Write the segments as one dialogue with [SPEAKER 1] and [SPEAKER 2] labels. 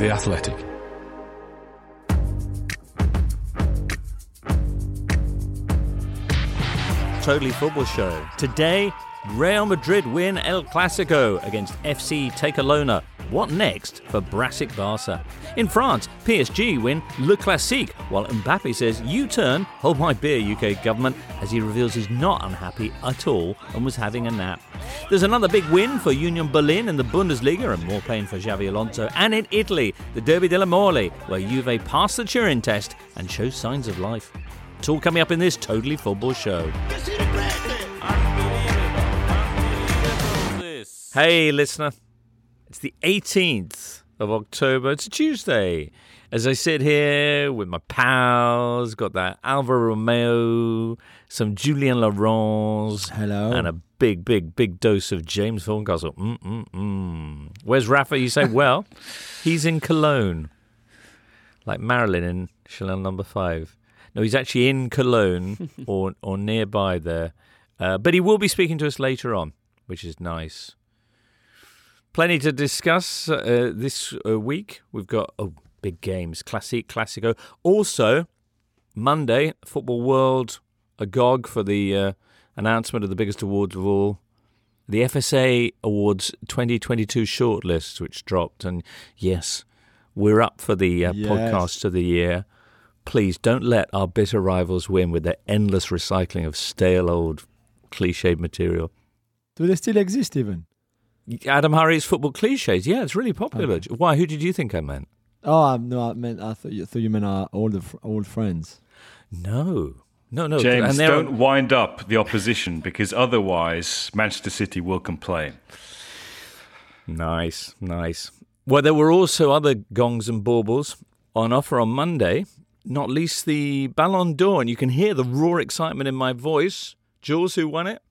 [SPEAKER 1] The Athletic.
[SPEAKER 2] Totally Football Show. Today, Real Madrid win El Clasico against FC Takalona. What next for Brassic Barca? In France, PSG win Le Classique, while Mbappe says, U turn, hold my beer, UK government, as he reveals he's not unhappy at all and was having a nap. There's another big win for Union Berlin in the Bundesliga and more pain for Xabi Alonso. And in Italy, the Derby della Mole, where Juve passed the Turin test and shows signs of life. It's all coming up in this Totally Football Show. Hey, listener. It's the 18th of October. It's a Tuesday. As I sit here with my pals, got that Alvaro Romeo, some Julian Laurens.
[SPEAKER 3] Hello.
[SPEAKER 2] And a big, big, big dose of James Horncastle. Mm-mm-mm. Where's Rafa? You say, well, he's in Cologne. Like Marilyn in Chanel number five. No, he's actually in Cologne or, or nearby there. Uh, but he will be speaking to us later on, which is nice. Plenty to discuss uh, this uh, week. We've got oh, big games, Classic, Classico. Also, Monday, Football World agog for the uh, announcement of the biggest awards of all, the FSA Awards 2022 shortlist, which dropped. And yes, we're up for the uh,
[SPEAKER 3] Yes.
[SPEAKER 2] podcast of the year. Please don't let our bitter rivals win with their endless recycling of stale old cliched material.
[SPEAKER 3] Do they still exist even?
[SPEAKER 2] Adam Hurrey's football cliches. Yeah, it's really popular. Why? Who did you think I meant?
[SPEAKER 3] Oh, I, no, I meant I thought you, thought you meant our old old friends.
[SPEAKER 2] No, no, no.
[SPEAKER 4] James,
[SPEAKER 2] and
[SPEAKER 4] don't wind up the opposition because otherwise Manchester City will complain.
[SPEAKER 2] Nice, nice. Well, there were also other gongs and baubles on offer on Monday, not least the Ballon d'Or, and you can hear the raw excitement in my voice. Jules, who won it?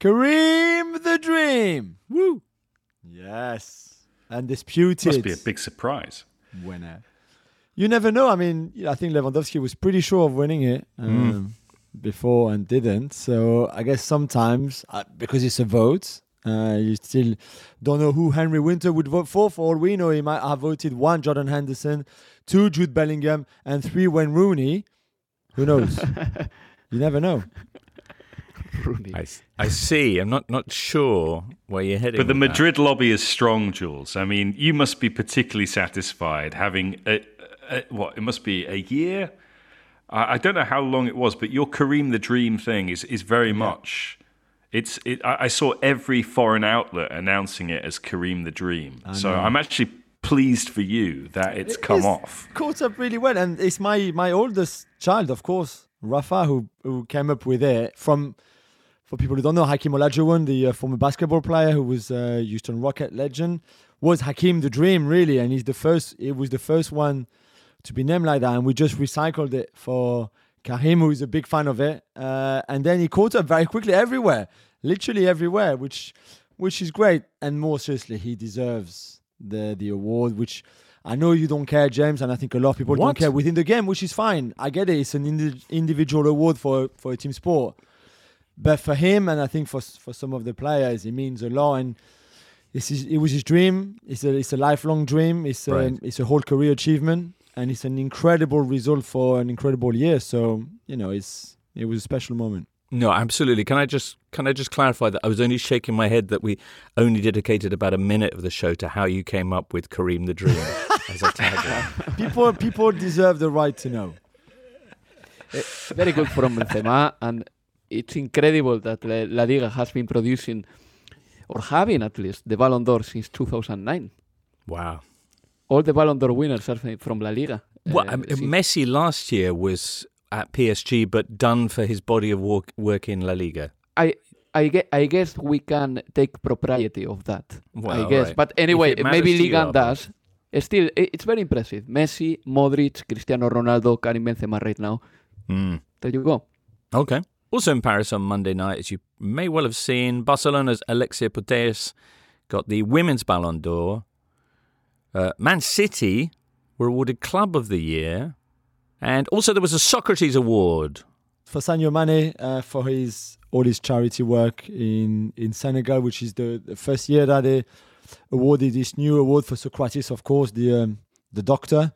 [SPEAKER 3] Kareem the Dream.
[SPEAKER 2] Woo!
[SPEAKER 3] Yes, undisputed.
[SPEAKER 4] Must be a big surprise.
[SPEAKER 3] winner. You never know. I mean, I think Lewandowski was pretty sure of winning it um, before and didn't. So I guess sometimes, uh, because it's a vote, uh, you still don't know who Henry Winter would vote for. For all we know, he might have voted one Jordan Henderson, two Jude Bellingham, and three Wayne Rooney. Who knows? you never know.
[SPEAKER 2] I, I see. I'm not, not sure where you're heading.
[SPEAKER 4] But the
[SPEAKER 2] with that.
[SPEAKER 4] Madrid lobby is strong, Jules. I mean, you must be particularly satisfied having a, a, what it must be a year. I, I don't know how long it was, but your Kareem the Dream thing is is very much. It's. It, I, I saw every foreign outlet announcing it as Kareem the Dream. So. I'm actually pleased for you that it's come
[SPEAKER 3] It's
[SPEAKER 4] off.
[SPEAKER 3] Caught up really well, and it's my my oldest child, of course, Rafa, who who came up with it from. For people who don't know, Hakeem Olajuwon, the uh, former basketball player who was uh, Houston Rocket legend, was Hakeem the Dream, really, and he's the first. It was the first one to be named like that, and we just recycled it for Karim, who is a big fan of it, uh, and then he caught up very quickly everywhere, literally everywhere, which which is great. And more seriously, he deserves the the award, which I know you don't care, James, and I think a lot of people
[SPEAKER 2] What?
[SPEAKER 3] don't care within the game, which is fine. I get it; it's an indi- individual award for for a team sport, but for him, and I think for for some of the players, it means a lot. And this is it was his dream. It's a it's a lifelong dream. It's a,
[SPEAKER 2] Right.
[SPEAKER 3] it's a whole career achievement, and it's an incredible result for an incredible year. So you know, it's it was a special moment.
[SPEAKER 2] No, absolutely. Can I just can I just clarify that I was only shaking my head that we only dedicated about a minute of the show to how you came up with Kareem the Dream as a tagline.
[SPEAKER 3] People people deserve the right to know.
[SPEAKER 5] very good from Benzema, and it's incredible that La, La Liga has been producing, or having at least, the Ballon d'Or since 2009.
[SPEAKER 2] Wow.
[SPEAKER 5] All the Ballon d'Or winners are from- La Liga.
[SPEAKER 2] Well,
[SPEAKER 5] Uh,
[SPEAKER 2] I mean, Messi last year was at PSG, but done for his body of work, work in La Liga.
[SPEAKER 5] I I, ge- I guess we can take propriety of that.
[SPEAKER 2] Well,
[SPEAKER 5] I guess,
[SPEAKER 2] right.
[SPEAKER 5] but anyway,
[SPEAKER 2] If it matters
[SPEAKER 5] maybe Liga does. Still, it's very impressive. Messi, Modric, Cristiano Ronaldo, Karim Benzema right now.
[SPEAKER 2] Mm.
[SPEAKER 5] There you go.
[SPEAKER 2] Okay. Also in Paris on Monday night, as you may well have seen, Barcelona's Alexia Putellas got the Women's Ballon d'Or. Uh, Man City were awarded Club of the Year. And also there was a Socrates Award.
[SPEAKER 3] for Sadio Mane uh, for his all his charity work in in Senegal, which is the, the first year that they awarded this new award for Socrates. Of course, the um, the doctor.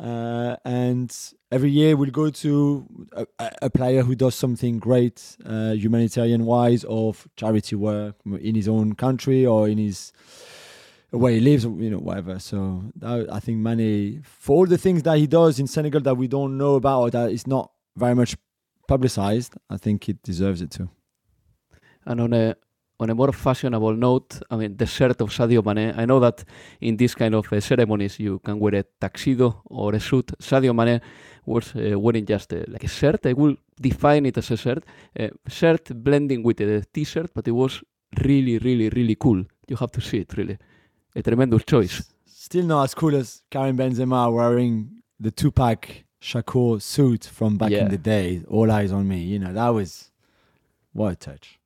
[SPEAKER 3] Uh, and every year we'll go to a, a player who does something great, uh, humanitarian wise, or charity work in his own country or in his where he lives, you know, whatever. So that, I think Mane, for all the things that he does in Senegal that we don't know about or that is not very much publicized, I think it deserves it too.
[SPEAKER 5] And on a on a more fashionable note, I mean, the shirt of Sadio Mane. I know that in this kind of uh, ceremonies you can wear a tuxedo or a suit. Sadio Mane was uh, wearing just uh, like a shirt. I will define it as a shirt. A shirt blending with a t-shirt, but it was really, really, really cool. You have to see it, really. A tremendous choice.
[SPEAKER 3] Still not as cool as Karim Benzema wearing the Tupac Shakur suit from back
[SPEAKER 5] Yeah.
[SPEAKER 3] in the day. All eyes on me. You know, that was what a touch.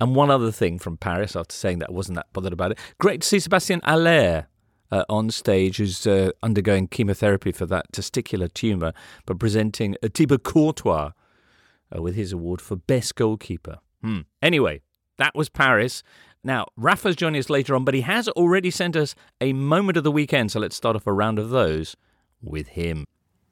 [SPEAKER 2] And one other thing from Paris, after saying that I wasn't that bothered about it, great to see Sebastien Haller uh, on stage, who's uh, undergoing chemotherapy for that testicular tumour, but presenting uh, Thibaut Courtois uh, with his award for best goalkeeper. Hmm. Anyway, that was Paris. Now, Rafa's joining us later on, but he has already sent us a moment of the weekend, so let's start off a round of those with him.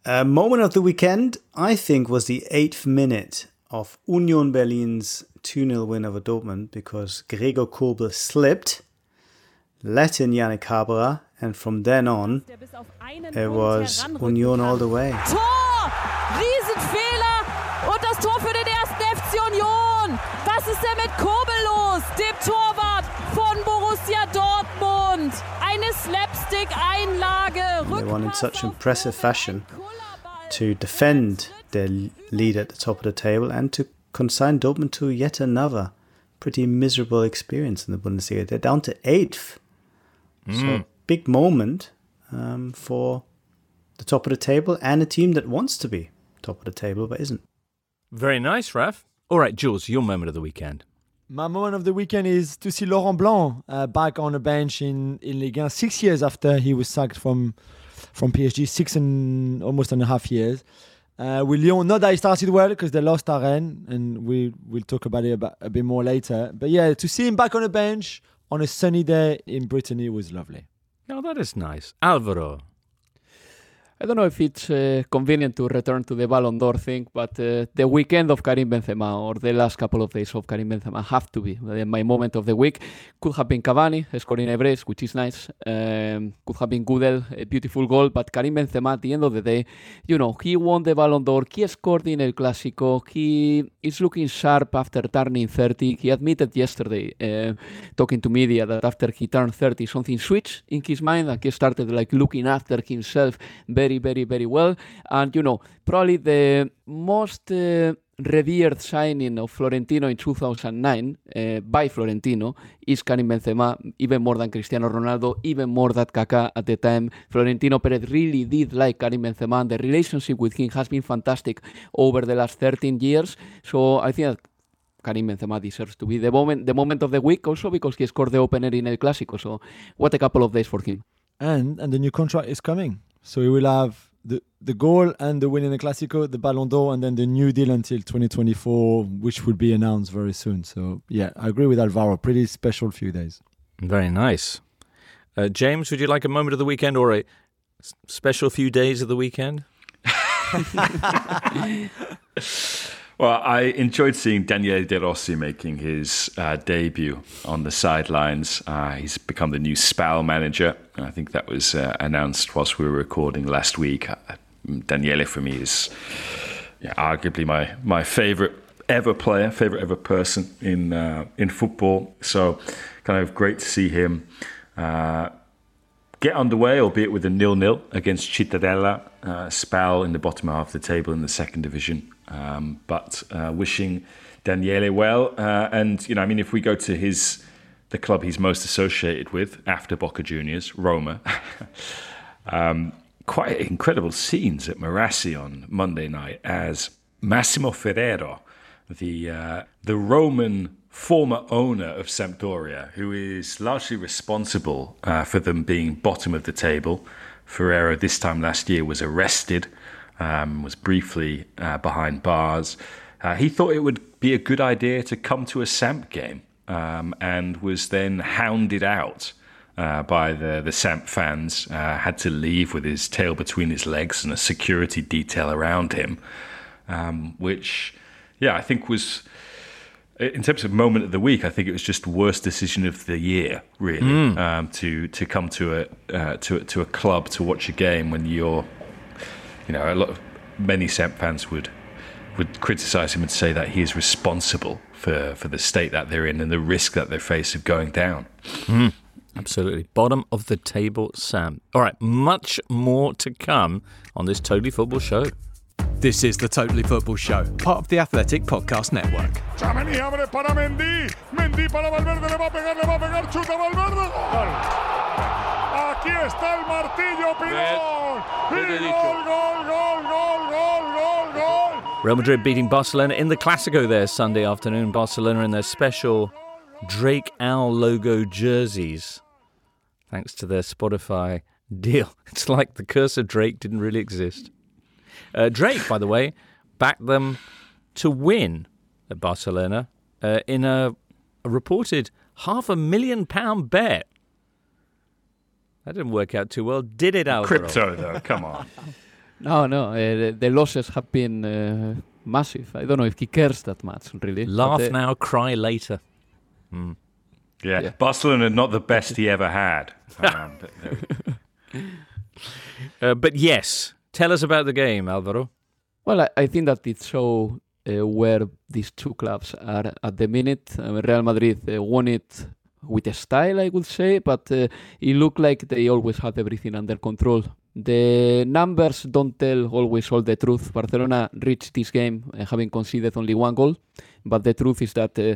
[SPEAKER 1] A moment of the weekend, I think, was the eighth minute of Union Berlin's 2 0 win over Dortmund because Gregor Kobel slipped, let in Janik Haberer, and from then on, it was Union all the way.
[SPEAKER 6] Tor! Riesenfehler! Und das Tor für den ersten FC Union! Was ist denn mit Kobel los? Dem Torwart von Borussia Dortmund! Eine Slapstick-Einlage!
[SPEAKER 1] They won in such impressive fashion to defend their lead at the top of the table and to consign Dortmund to yet another pretty miserable experience in the Bundesliga. They're down to eighth. So, big moment um, for the top of the table and a team that wants to be top of the table but isn't.
[SPEAKER 2] Very nice, Raf. All right, Jules, your moment of the weekend.
[SPEAKER 3] My moment of the weekend is to see Laurent Blanc uh, back on a bench in, in Ligue 1 six years after he was sacked from from PSG, six and almost and a half years. Uh, with Lyon, not that he started well because they lost Arène, and we we'll talk about it about, a bit more later. But yeah, to see him back on a bench on a sunny day in Brittany was lovely.
[SPEAKER 2] Oh, that is nice. Alvaro.
[SPEAKER 5] I don't know if it's uh, convenient to return to the Ballon d'Or thing, but uh, the weekend of Karim Benzema or the last couple of days of Karim Benzema have to be my moment of the week. Could have been Cavani scoring a brace, which is nice. Um, could have been Gudelj, a beautiful goal, but Karim Benzema, at the end of the day, you know, he won the Ballon d'Or. He scored in El Clásico. He is looking sharp after turning 30. He admitted yesterday, uh, talking to media, that after he turned 30, something switched in his mind and he started like looking after himself very, very, very very well. And you know, probably the most uh, revered signing of Florentino in 2009 uh, by Florentino is Karim Benzema, even more than Cristiano Ronaldo, even more than Kaká at the time. Florentino Perez really did like Karim Benzema, and the relationship with him has been fantastic over the last 13 years. So I think Karim Benzema deserves to be the moment, the moment of the week also because he scored the opener in El Clásico. So what a couple of days for him.
[SPEAKER 3] And and the new contract is coming, so we will have the the goal and the win in the Clasico, the Ballon d'Or, and then the new deal until 2024, which will be announced very soon. So yeah, I agree with Alvaro. Pretty special few days.
[SPEAKER 2] Very nice. Uh, James, would you like a moment of the weekend or a s- special few days of the weekend?
[SPEAKER 4] Well, I enjoyed seeing Daniele De Rossi making his uh, debut on the sidelines. Uh, he's become the new Spal manager. I think that was uh, announced whilst we were recording last week. Uh, Daniele, for me, is yeah, arguably my, my favourite ever player, favourite ever person in uh, in football. So, kind of great to see him uh, get underway, albeit with a nil-nil against Cittadella. Uh, Spal in the bottom half of the table in the second division. Um, but uh, wishing Daniele well. Uh, and, you know, I mean, if we go to his the club he's most associated with after Boca Juniors, Roma, um, quite incredible scenes at Marassi on Monday night as Massimo Ferrero, the uh, the Roman former owner of Sampdoria, who is largely responsible uh, for them being bottom of the table. Ferrero this time last year was arrested, um, was briefly uh, behind bars. Uh, he thought it would be a good idea to come to a Samp game um, and was then hounded out uh, by the the Samp fans. Uh, had to leave with his tail between his legs and a security detail around him, um, which, yeah, I think was. In terms of moment of the week, I think it was just worst decision of the year, really, um, to to come to a uh, to to a club to watch a game when you're, you know, a lot of many Samp fans would would criticise him and say that he is responsible for, for the state that they're in and the risk that they face of going down.
[SPEAKER 2] Absolutely. Bottom of the table, Sam. All right, much more to come on this Totally Football show.
[SPEAKER 7] This is the Totally Football Show, part of the Athletic Podcast Network.
[SPEAKER 8] Tchouaméni abre para Mendy. Mendy para Valverde. Le va a pegar, le va a pegar. Chuta Valverde. Gol. Aquí está el martillo, Pilón. Y gol, gol, gol, gol, gol, gol, gol.
[SPEAKER 2] Real Madrid beating Barcelona in the Clasico there Sunday afternoon. Barcelona in their special Drake Owl logo jerseys, thanks to their Spotify deal. It's like the curse of Drake didn't really exist. Uh, Drake, by the way, backed them to win at Barcelona uh, in a, a reported half a million pound bet. That didn't work out too well, did it, Alvaro?
[SPEAKER 4] Crypto, though, come on.
[SPEAKER 5] No, no, uh, the, the losses have been uh, massive. I don't know if he cares that much, really.
[SPEAKER 2] Laugh
[SPEAKER 5] But, uh,
[SPEAKER 2] now, cry later.
[SPEAKER 4] Yeah.
[SPEAKER 5] Yeah.
[SPEAKER 4] Barcelona, not the best he ever had. Um, but
[SPEAKER 2] Uh, but yes, tell us about the game, Alvaro.
[SPEAKER 5] Well, I, I think that it shows uh, where these two clubs are at the minute. Mean, Real Madrid uh, won it with a style, I would say, but uh, it looked like they always had everything under control. The numbers don't tell always all the truth. Barcelona reached this game uh, having conceded only one goal, but the truth is that uh,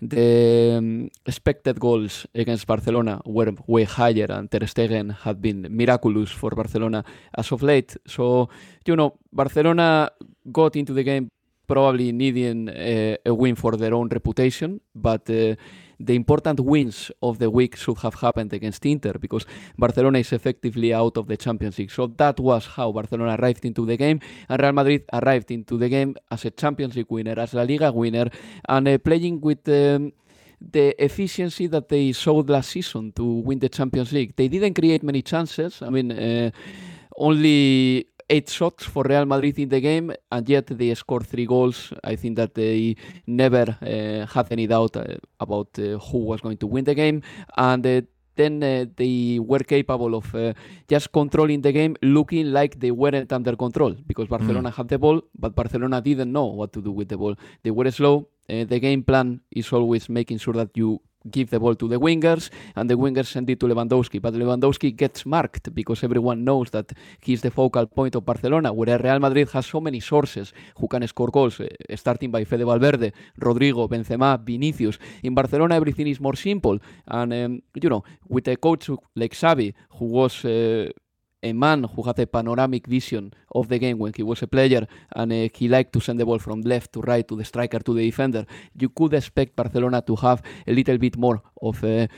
[SPEAKER 5] the um, expected goals against Barcelona were way higher, and Ter Stegen had been miraculous for Barcelona as of late. So, you know, Barcelona got into the game probably needing uh, a win for their own reputation, but uh, the important wins of the week should have happened against Inter because Barcelona is effectively out of the Champions League. So that was how Barcelona arrived into the game, and Real Madrid arrived into the game as a Champions League winner, as La Liga winner, and uh, playing with. Um, the efficiency that they showed last season to win the Champions League. They didn't create many chances. I mean, uh, only eight shots for Real Madrid in the game, and yet they scored three goals. I think that they never uh, had any doubt uh, about uh, who was going to win the game, and uh, then uh, they were capable of uh, just controlling the game, looking like they weren't under control because Barcelona had the ball, but Barcelona didn't know what to do with the ball. They were slow. Uh, the game plan is always making sure that you give the ball to the wingers and the wingers send it to Lewandowski. But Lewandowski gets marked because everyone knows that he's the focal point of Barcelona, whereas Real Madrid has so many sources who can score goals, uh, starting by Fede Valverde, Rodrigo, Benzema, Vinicius. In Barcelona, everything is more simple. And, um, you know, with a coach like Xavi, who was... Uh, a man who had a panoramic vision of the game when he was a player and uh, he liked to send the ball from left to right to the striker to the defender. You could expect Barcelona to have a little bit more of a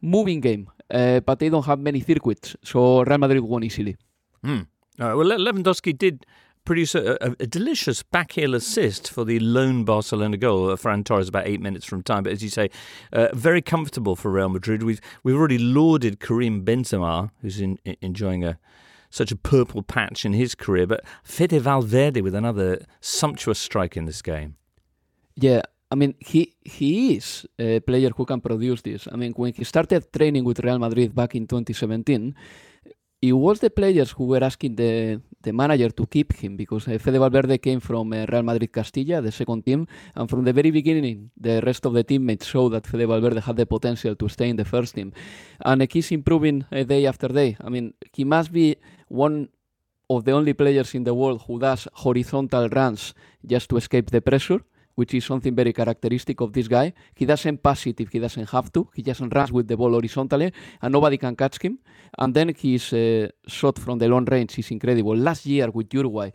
[SPEAKER 5] moving game, uh, but they don't have many circuits, so Real Madrid won easily.
[SPEAKER 2] Hmm. Uh, well, Lewandowski did produce a, a, a delicious backheel assist for the lone Barcelona goal. Uh, Ferran Torres about eight minutes from time, but as you say, uh, very comfortable for Real Madrid. We've we've already lauded Karim Benzema, who's in, in- enjoying a such a purple patch in his career, but Fede Valverde with another sumptuous strike in this game.
[SPEAKER 5] Yeah, I mean, he he is a player who can produce this. I mean, when he started training with Real Madrid back in 2017, it was the players who were asking the the manager to keep him because uh, Fede Valverde came from uh, Real Madrid Castilla, the second team, and from the very beginning, the rest of the teammates showed that Fede Valverde had the potential to stay in the first team, and uh, he's improving day after day. I mean, he must be one of the only players in the world who does horizontal runs just to escape the pressure which is something very characteristic of this guy. He doesn't pass it if he doesn't have to. He just runs with the ball horizontally, and nobody can catch him. And then his uh, shot from the long range is incredible. Last year with Uruguay,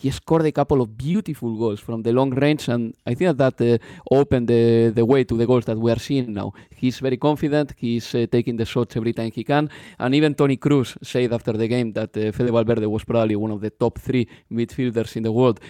[SPEAKER 5] he scored a couple of beautiful goals from the long range, and I think that uh, opened the, the way to the goals that we are seeing now. He's very confident. He's uh, taking the shots every time he can, and even Toni Kroos said after the game that uh, Fede Valverde was probably one of the top three midfielders in the world.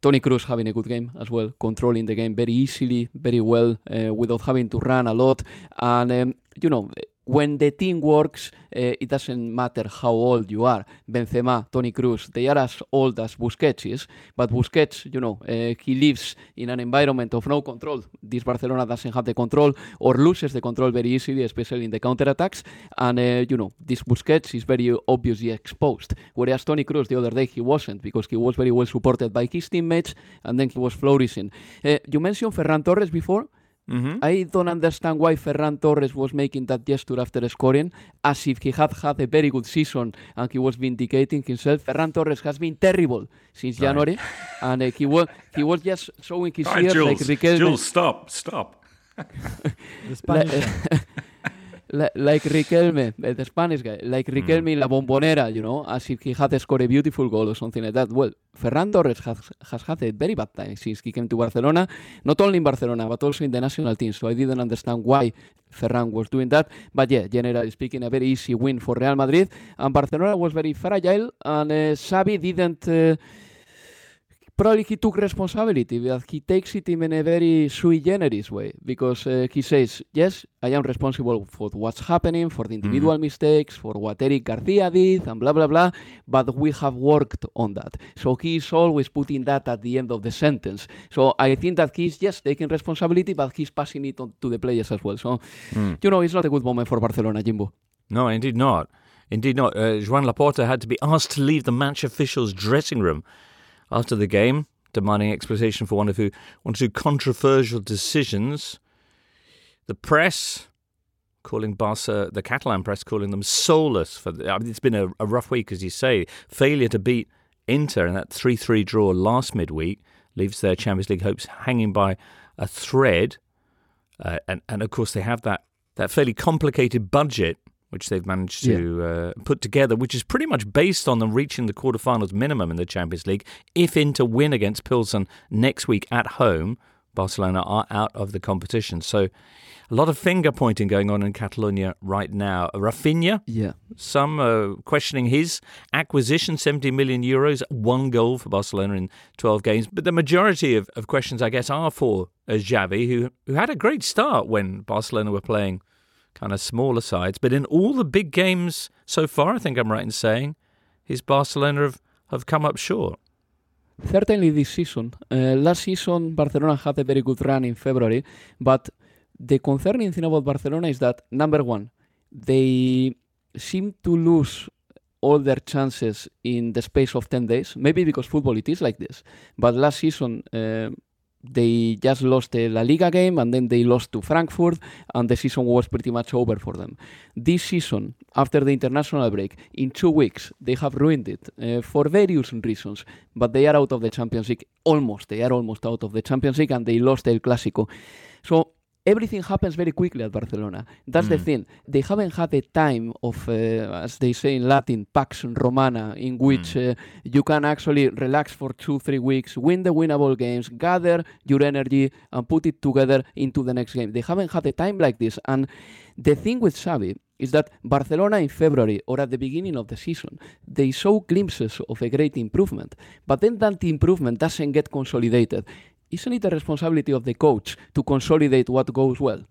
[SPEAKER 5] Toni Kroos having a good game as well, controlling the game very easily, very well, uh, without having to run a lot. And, um, you know, when the team works, uh, it doesn't matter how old you are. Benzema, Toni Kroos, they are as old as Busquets is, but Busquets, you know, uh, he lives in an environment of no control. This Barcelona doesn't have the control or loses the control very easily, especially in the counterattacks. And, uh, you know, this Busquets is very obviously exposed. Whereas Toni Kroos, the other day, he wasn't because he was very well supported by his teammates and then he was flourishing. You mentioned Ferran Torres before.
[SPEAKER 2] Mm-hmm.
[SPEAKER 5] I don't understand why Ferran Torres was making that gesture after scoring, as if he had had a very good season and he was vindicating himself. Ferran Torres has been terrible since
[SPEAKER 2] Right.
[SPEAKER 5] January, and uh, he was he was just showing his
[SPEAKER 4] All right,
[SPEAKER 5] ears like
[SPEAKER 4] Jules,
[SPEAKER 5] Riquelme,
[SPEAKER 4] Jules, stop, stop.
[SPEAKER 3] The Spanish
[SPEAKER 5] like, li- like Riquelme, uh, the Spanish guy, like Riquelme in La Bombonera, you know, as if he had scored a beautiful goal or something like that. Well, Ferran Torres has, has had a very bad time since he came to Barcelona, not only in Barcelona, but also in the national team. So I didn't understand why Ferran was doing that. But yeah, generally speaking, a very easy win for Real Madrid. And Barcelona was very fragile, and uh, Xavi didn't. Uh, probably he took responsibility, but he takes it in a very sui generis way because uh, he says, Yes, I am responsible for what's happening, for the individual mistakes, for what Eric Garcia did, and blah, blah, blah, but we have worked on that. So he is always putting that at the end of the sentence. So I think that he's just taking responsibility, but he's passing it on to the players as well. So, you know, it's not a good moment for Barcelona, Jimbo.
[SPEAKER 2] No, indeed not. Indeed not. Uh, Joan Laporta had to be asked to leave the match officials' dressing room after the game, demanding explanation for one of who one or two controversial decisions. The press calling Barca, the Catalan press, calling them soulless. For the, I mean, it's been a, a rough week, as you say. Failure to beat Inter in that three-three draw last midweek leaves their Champions League hopes hanging by a thread. Uh, and and of course they have that that fairly complicated budget which they've managed to uh, put together, which is pretty much based on them reaching the quarterfinals minimum in the Champions League. If Inter win against Pilsen next week at home, Barcelona are out of the competition. So a lot of finger pointing going on in Catalonia right now. Raphinha,
[SPEAKER 5] Yeah.
[SPEAKER 2] some uh, questioning his acquisition, 70 million euros, one goal for Barcelona in 12 games. But the majority of, of questions, I guess, are for uh, Xavi, who, who had a great start when Barcelona were playing kind of smaller sides. But in all the big games so far, I think I'm right in saying, his Barcelona have, have come up short.
[SPEAKER 5] Certainly this season. Uh, last season, Barcelona had a very good run in February, but the concerning thing about Barcelona is that, number one, they seem to lose all their chances in the space of 10 days, maybe because football it is like this. But last season, uh, they just lost the La Liga game and then they lost to Frankfurt, and the season was pretty much over for them. This season, after the international break, in two weeks, they have ruined it uh, for various reasons, but they are out of the Champions League almost. They are almost out of the Champions League and they lost El Clásico. So everything happens very quickly at Barcelona. That's the thing. They haven't had the time of, uh, as they say in Latin, pax romana, in which uh, you can actually relax for two, three weeks, win the winnable games, gather your energy, and put it together into the next game. They haven't had the time like this. And the thing with Xavi is that Barcelona in February or at the beginning of the season, they show glimpses of a great improvement, but then that improvement doesn't get consolidated. Isn't it the responsibility of the coach to consolidate what goes well?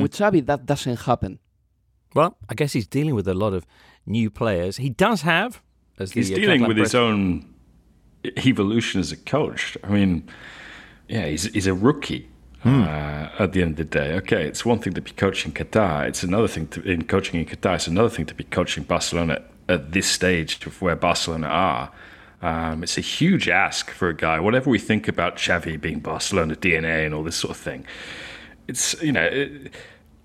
[SPEAKER 5] With Xavi, that doesn't happen.
[SPEAKER 2] Well, I guess he's dealing with a lot of new players. He does have, as
[SPEAKER 4] He's
[SPEAKER 2] the uh,
[SPEAKER 4] dealing
[SPEAKER 2] Catalan
[SPEAKER 4] with his own evolution as a coach. I mean, yeah, he's, he's a rookie. Uh, at the end of the day, okay, it's one thing to be coaching Qatar. It's another thing to in coaching in Qatar. It's another thing to be coaching Barcelona at this stage of where Barcelona are. Um, it's a huge ask for a guy. Whatever we think about Xavi being Barcelona DNA and all this sort of thing, it's you know. It,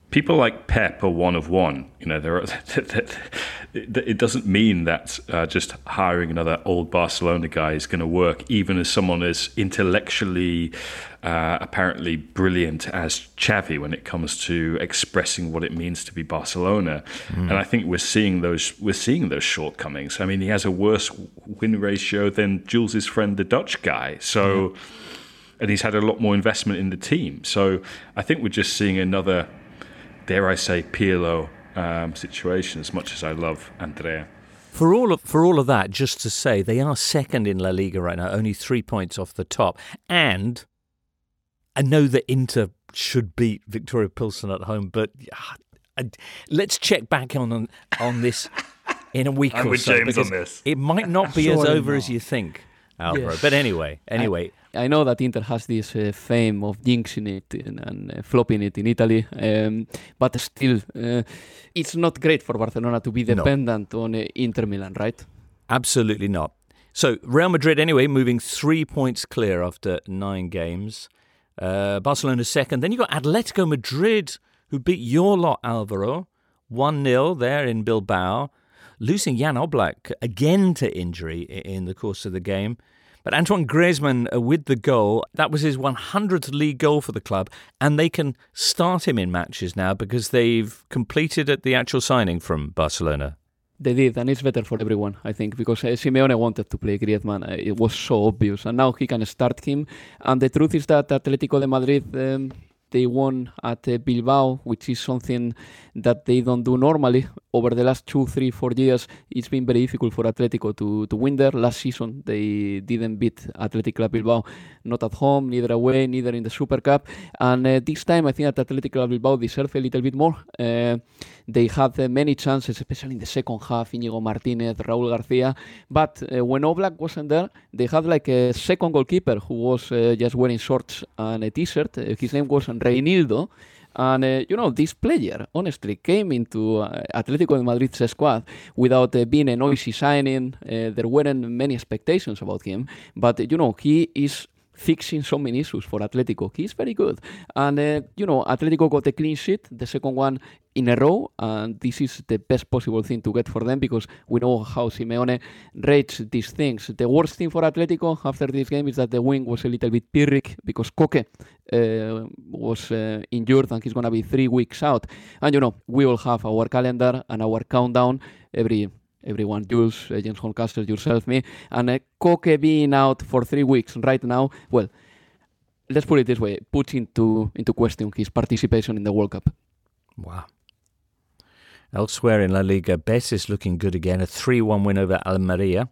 [SPEAKER 4] people like Pep are one of one. You know, there are, it doesn't mean that uh, just hiring another old Barcelona guy is going to work, even as someone as intellectually uh, apparently brilliant as Xavi when it comes to expressing what it means to be Barcelona. And I think we're seeing those we're seeing those shortcomings. I mean, he has a worse win ratio than Jules's friend, the Dutch guy. So. And he's had a lot more investment in the team. So I think we're just seeing another dare I say, Pirlo um, situation. As much as I love Andrea,
[SPEAKER 2] For all of for all of that, just to say they are second in La Liga right now, only three points off the top. And I know that Inter should beat Viktoria Pilsen at home, but Uh, let's check back on on, on this in a week
[SPEAKER 4] I'm
[SPEAKER 2] or
[SPEAKER 4] with
[SPEAKER 2] so.
[SPEAKER 4] James on
[SPEAKER 2] because
[SPEAKER 4] this.
[SPEAKER 2] It might not be as
[SPEAKER 3] Surely
[SPEAKER 2] over as you think, Alvaro.
[SPEAKER 5] Yes.
[SPEAKER 2] But anyway, anyway,
[SPEAKER 5] I know that Inter has this uh, fame of jinxing it and, and uh, flopping it in Italy, um, but still, uh, it's not great for Barcelona to be
[SPEAKER 2] No.
[SPEAKER 5] dependent on uh, Inter Milan, right?
[SPEAKER 2] absolutely not. So Real Madrid, anyway, moving three points clear after nine games. Uh, Barcelona second. Then you've got Atletico Madrid, who beat your lot, Alvaro, one 0 there in Bilbao, losing Jan Oblak again to injury in the course of the game. But Antoine Griezmann uh, with the goal, that was his 100th league goal for the club, and they can start him in matches now because they've completed at the actual signing from Barcelona.
[SPEAKER 5] They did, and it's better for everyone, I think, because uh, Simeone wanted to play Griezmann. Uh, it was so obvious, and now he can start him. And the truth is that Atletico de Madrid um, they won at uh, Bilbao, which is something that they don't do normally. Over the last two, three, four years, it's been very difficult for Atletico to, to win there. Last season, they didn't beat Athletic Club Bilbao, not at home, neither away, neither in the Super Cup. And uh, this time, I think that Athletic Club Bilbao deserve a little bit more. Uh, they had uh, many chances, especially in the second half. Inigo Martinez, Raúl Garcia. But uh, when Oblak wasn't there, they had like a second goalkeeper who was uh, just wearing shorts and a t-shirt. His name was Reinildo. And uh, you know, this player honestly came into uh, Atletico de Madrid's squad without uh, being a noisy signing. Uh, there weren't many expectations about him, but you know, he is fixing so many issues for Atletico. He's very good. And, uh, you know, Atletico got a clean sheet, the second one in a row, and this is the best possible thing to get for them because we know how Simeone rates these things. The worst thing for Atletico after this game is that the wing was a little bit pyrrhic because Koke uh, was uh, injured and he's going to be three weeks out. And, you know, we all have our calendar and our countdown every everyone, Jules, uh, James Horncastle, yourself, me, and uh, Koke being out for three weeks right now, well, let's put it this way, puts into, into question his participation in the World Cup.
[SPEAKER 2] Wow. Elsewhere in La Liga, Betis looking good again. A 3 1 win over Almeria.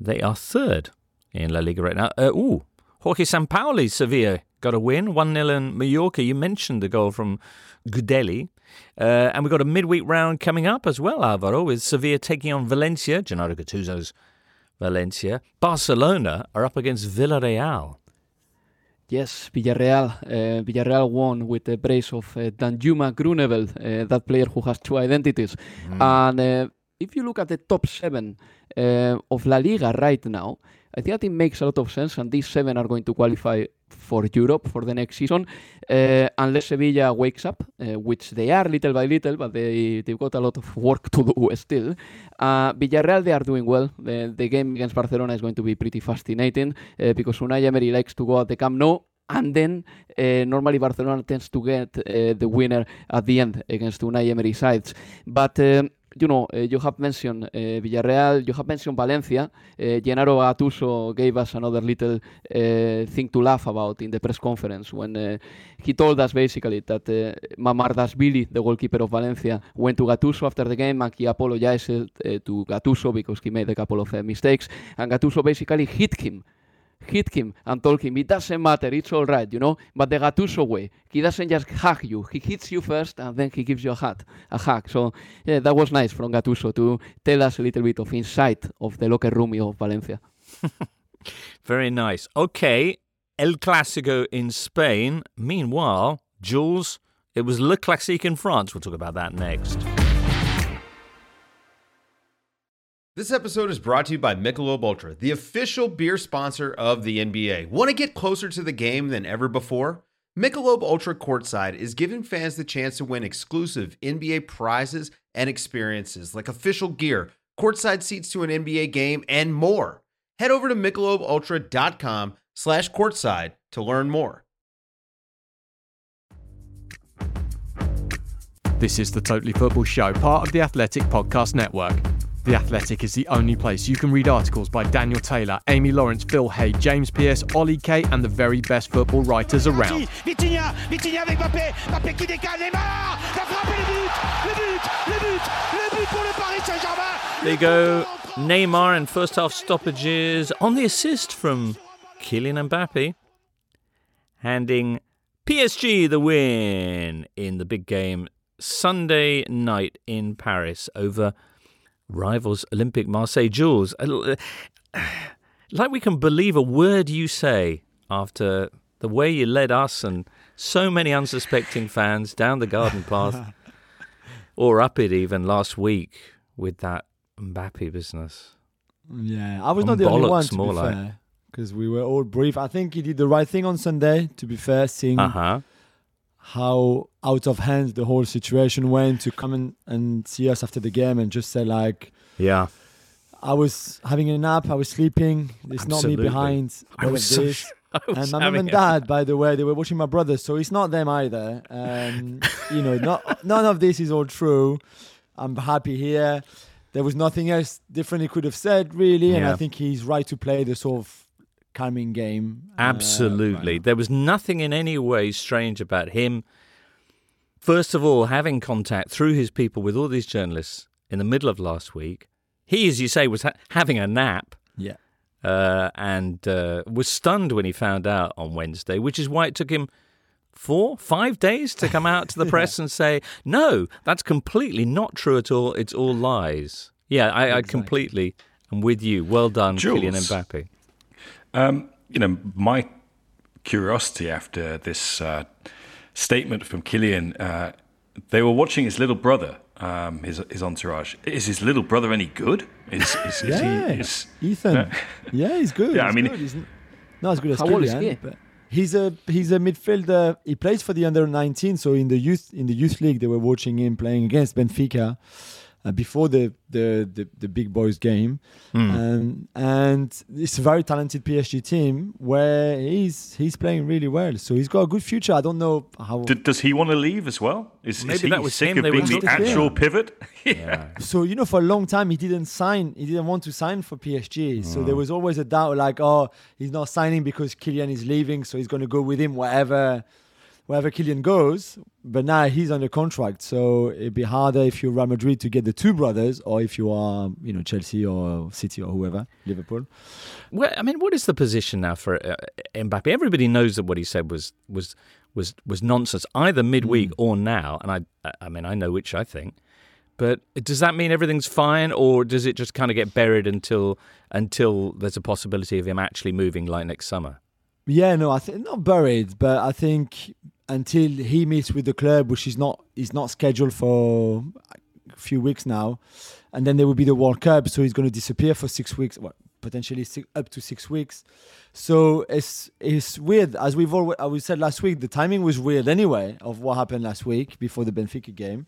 [SPEAKER 2] They are third in La Liga right now. Uh, ooh, Jorge Sampaoli, Sevilla, got a win. 1 0 in Mallorca. You mentioned the goal from Gudelj. Uh, and we've got a midweek round coming up as well, Alvaro, with Sevilla taking on Valencia, Gennaro Gattuso's Valencia. Barcelona are up against Villarreal.
[SPEAKER 5] Yes, Villarreal. Uh, Villarreal won with the brace of uh, Danjuma Groeneveld, uh, that player who has two identities. And uh, if you look at the top seven uh, of La Liga right now, I think that it makes a lot of sense, and these seven are going to qualify for Europe for the next season, uh, unless Sevilla wakes up, uh, which they are little by little, but they, they've got a lot of work to do still. Uh, Villarreal, they are doing well. The, the game against Barcelona is going to be pretty fascinating uh, because Unai Emery likes to go at the Camp Nou and then uh, normally Barcelona tends to get uh, the winner at the end against Unai Emery sides. But um, you know, uh, you have mentioned uh, Villarreal, you have mentioned Valencia. Uh, Gennaro Gattuso gave us another little thing to laugh about in the press conference when he told us basically that Mamardashvili, the goalkeeper of Valencia, went to Gattuso after the game and he apologized to Gattuso because he made a couple of mistakes. And Gattuso basically hit him hit him and told him it doesn't matter, it's all right, you know. But the Gattuso way, he doesn't just hug you, he hits you first and then he gives you a hug, a hug. So yeah, that was nice from Gattuso to tell us a little bit of insight of the locker room of Valencia.
[SPEAKER 2] Very nice. Okay, El Clásico in Spain. Meanwhile, Jules, it was Le Classique in France. We'll talk about that next.
[SPEAKER 9] This episode is brought to you by Michelob Ultra, the official beer sponsor of the NBA. Want to get closer to the game than ever before? Michelob Ultra Courtside is giving fans the chance to win exclusive NBA prizes and experiences like official gear, courtside seats to an NBA game, and more. Head over to michelobultra.com slash courtside to learn more.
[SPEAKER 7] This is the Totally Football Show, part of the Athletic Podcast Network. The Athletic is the only place you can read articles by Daniel Taylor, Amy Lawrence, Phil Hay, James Pearce, Ollie Kay, and the very best football writers around.
[SPEAKER 10] Vitinha, Vitinha avec Mbappé, Mbappé qui décale, Neymar, la frappe et le but, le but, le but, le but pour le Paris Saint-Germain.
[SPEAKER 2] There you go. Neymar in first half stoppages on the assist from Kylian Mbappe, handing PSG the win in the big game Sunday night in Paris over rivals Olympique Marseille. Jules, uh, like we can believe a word you say after the way you led us and so many unsuspecting fans down the garden path or up it even last week with that Mbappe business.
[SPEAKER 3] Yeah, I was not the only one to be
[SPEAKER 2] like.
[SPEAKER 3] fair, because we were all brief. I think he did the right thing on Sunday. To be fair, seeing
[SPEAKER 2] Uh huh.
[SPEAKER 3] How out of hand the whole situation went, to come and, and see us after the game and just say like,
[SPEAKER 2] Yeah.
[SPEAKER 3] I was having a nap, I was sleeping. It's not me behind
[SPEAKER 2] I was so
[SPEAKER 3] this. And my mum and dad, by the way, they were watching my brother, so it's not them either. Um, you know, not none of this is all true. I'm happy here. There was nothing else different he could have said, really, and I think he's right to play the sort of calming game. Uh,
[SPEAKER 2] Absolutely. there was nothing in any way strange about him. First of all, having contact through his people with all these journalists in the middle of last week. He, as you say, was ha- having a nap
[SPEAKER 3] yeah.
[SPEAKER 2] uh, and uh, was stunned when he found out on Wednesday, which is why it took him four, five days to come out to the press and say, no, that's completely not true at all. It's all lies. Yeah, I, I completely am with you. Well done, Kylian
[SPEAKER 4] Jules.
[SPEAKER 2] Mbappe.
[SPEAKER 4] Um, you know, my curiosity after this uh, statement from Kylian, uh, they were watching his little brother, um, his his entourage. Is his little brother any good? Is, is, is
[SPEAKER 3] Yeah,
[SPEAKER 4] he? Is,
[SPEAKER 3] Ethan. yeah, he's good.
[SPEAKER 4] Yeah, I mean-
[SPEAKER 3] good. he's n- not as good as
[SPEAKER 5] How old is he?
[SPEAKER 3] but he's a he's a midfielder. He plays for the under 19. So in the youth in the youth league, they were watching him playing against Benfica uh, before the, the the the big boys game,
[SPEAKER 2] Hmm.
[SPEAKER 3] um, and it's a very talented PSG team where he's he's playing really well. So he's got a good future. I don't know how.
[SPEAKER 4] D- does he want to leave as well? Is,
[SPEAKER 2] Maybe
[SPEAKER 4] is he
[SPEAKER 2] that was
[SPEAKER 4] sick
[SPEAKER 2] him
[SPEAKER 4] of being the
[SPEAKER 3] talking to.
[SPEAKER 4] actual pivot? yeah.
[SPEAKER 3] so you know for a long time he didn't sign he didn't want to sign for PSG so
[SPEAKER 2] Mm.
[SPEAKER 3] there was always a doubt like oh he's not signing because Kylian is leaving so he's going to go with him wherever wherever Kylian goes but now he's under contract so it'd be harder if you're Real Madrid to get the two brothers or if you are you know Chelsea or City or whoever Liverpool
[SPEAKER 2] Well, I mean, what is the position now for uh, Mbappe? Everybody knows that what he said was was was was nonsense, either midweek or now. And I, I mean, I know which I think. But does that mean everything's fine, or does it just kind of get buried until until there's a possibility of him actually moving like next summer?
[SPEAKER 3] Yeah, no, I think not buried, but I think until he meets with the club, which is not is not scheduled for a few weeks now, and then there will be the World Cup, so he's going to disappear for six weeks, well, potentially six, up to six weeks. So it's it's weird, as we've always we said last week. The timing was weird anyway of what happened last week before the Benfica game,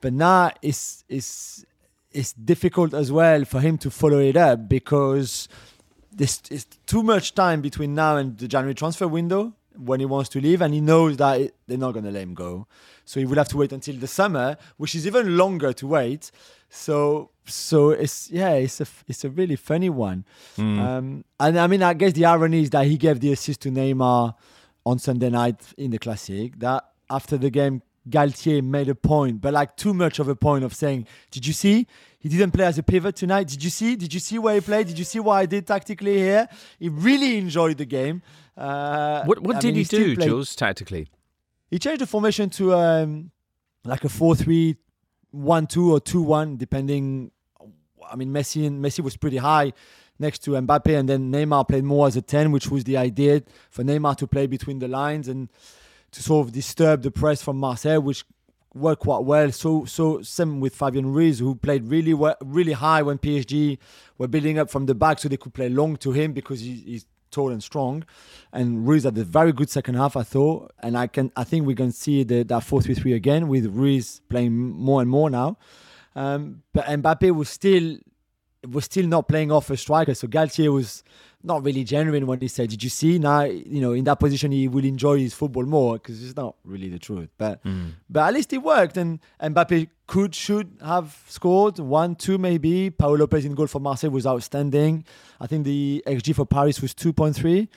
[SPEAKER 3] but now it's it's it's difficult as well for him to follow it up because there's too much time between now and the January transfer window when he wants to leave, and he knows that it, they're not going to let him go. So he will have to wait until the summer, which is even longer to wait. So so it's yeah, it's a it's a really funny one. Um, and I mean, I guess the irony is that he gave the assist to Neymar on Sunday night in the Classic. That after the game, Galtier made a point, but like too much of a point of saying, "Did you see? He didn't play as a pivot tonight. Did you see? Did you see where he played? Did you see what I did tactically here? He really enjoyed the game." Uh,
[SPEAKER 2] What what
[SPEAKER 3] I
[SPEAKER 2] did
[SPEAKER 3] mean,
[SPEAKER 2] he
[SPEAKER 3] still
[SPEAKER 2] do,
[SPEAKER 3] played-
[SPEAKER 2] Jules, tactically?
[SPEAKER 3] he changed the formation to um, like a 4-3, 1-2 or 2-1, depending. I mean, Messi and Messi was pretty high next to Mbappe, and then Neymar played more as a 10, which was the idea for Neymar to play between the lines and to sort of disturb the press from Marseille, which worked quite well. So, so same with Fabian Ruiz, who played really well, really high when PSG were building up from the back, so they could play long to him because he, he's tall and strong. And Ruiz had a very good second half, I thought. And I can, I think we can see the, that 4-3-3 again with Ruiz playing more and more now. Um, but Mbappe was still was still not playing off a striker. So Galtier was not really genuine when he said, "Did you see now? You know, in that position, he will enjoy his football more because it's not really the truth." But but at least it worked, and Mbappe could should have scored one, two, maybe. Pau Lopez in goal for Marseille was outstanding. I think the XG for Paris was two point three.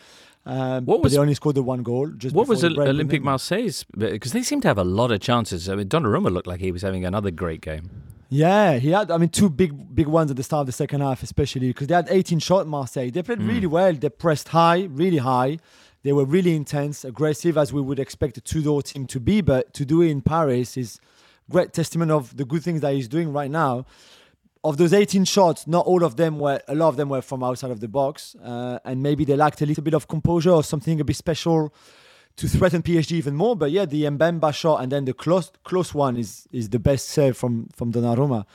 [SPEAKER 3] Um,
[SPEAKER 2] What
[SPEAKER 3] but
[SPEAKER 2] was-
[SPEAKER 3] they only scored the one goal. Just
[SPEAKER 2] What was
[SPEAKER 3] break,
[SPEAKER 2] Olympic? Marseille's? Because they seem to have a lot of chances. I mean, Donnarumma looked like he was having another great game.
[SPEAKER 3] Yeah, he had. I mean, two big, big ones at the start of the second half, especially because they had 18 shot. Marseille. They played really well. They pressed high, really high. They were really intense, aggressive, as we would expect a Tudor team to be. But to do it in Paris is great testament of the good things that he's doing right now. Of those 18 shots, not all of them were, a lot of them were from outside of the box. Uh, and maybe they lacked a little bit of composure or something a bit special to threaten PSG even more. But yeah, the Mbemba shot and then the close close one is is the best save from from Donnarumma.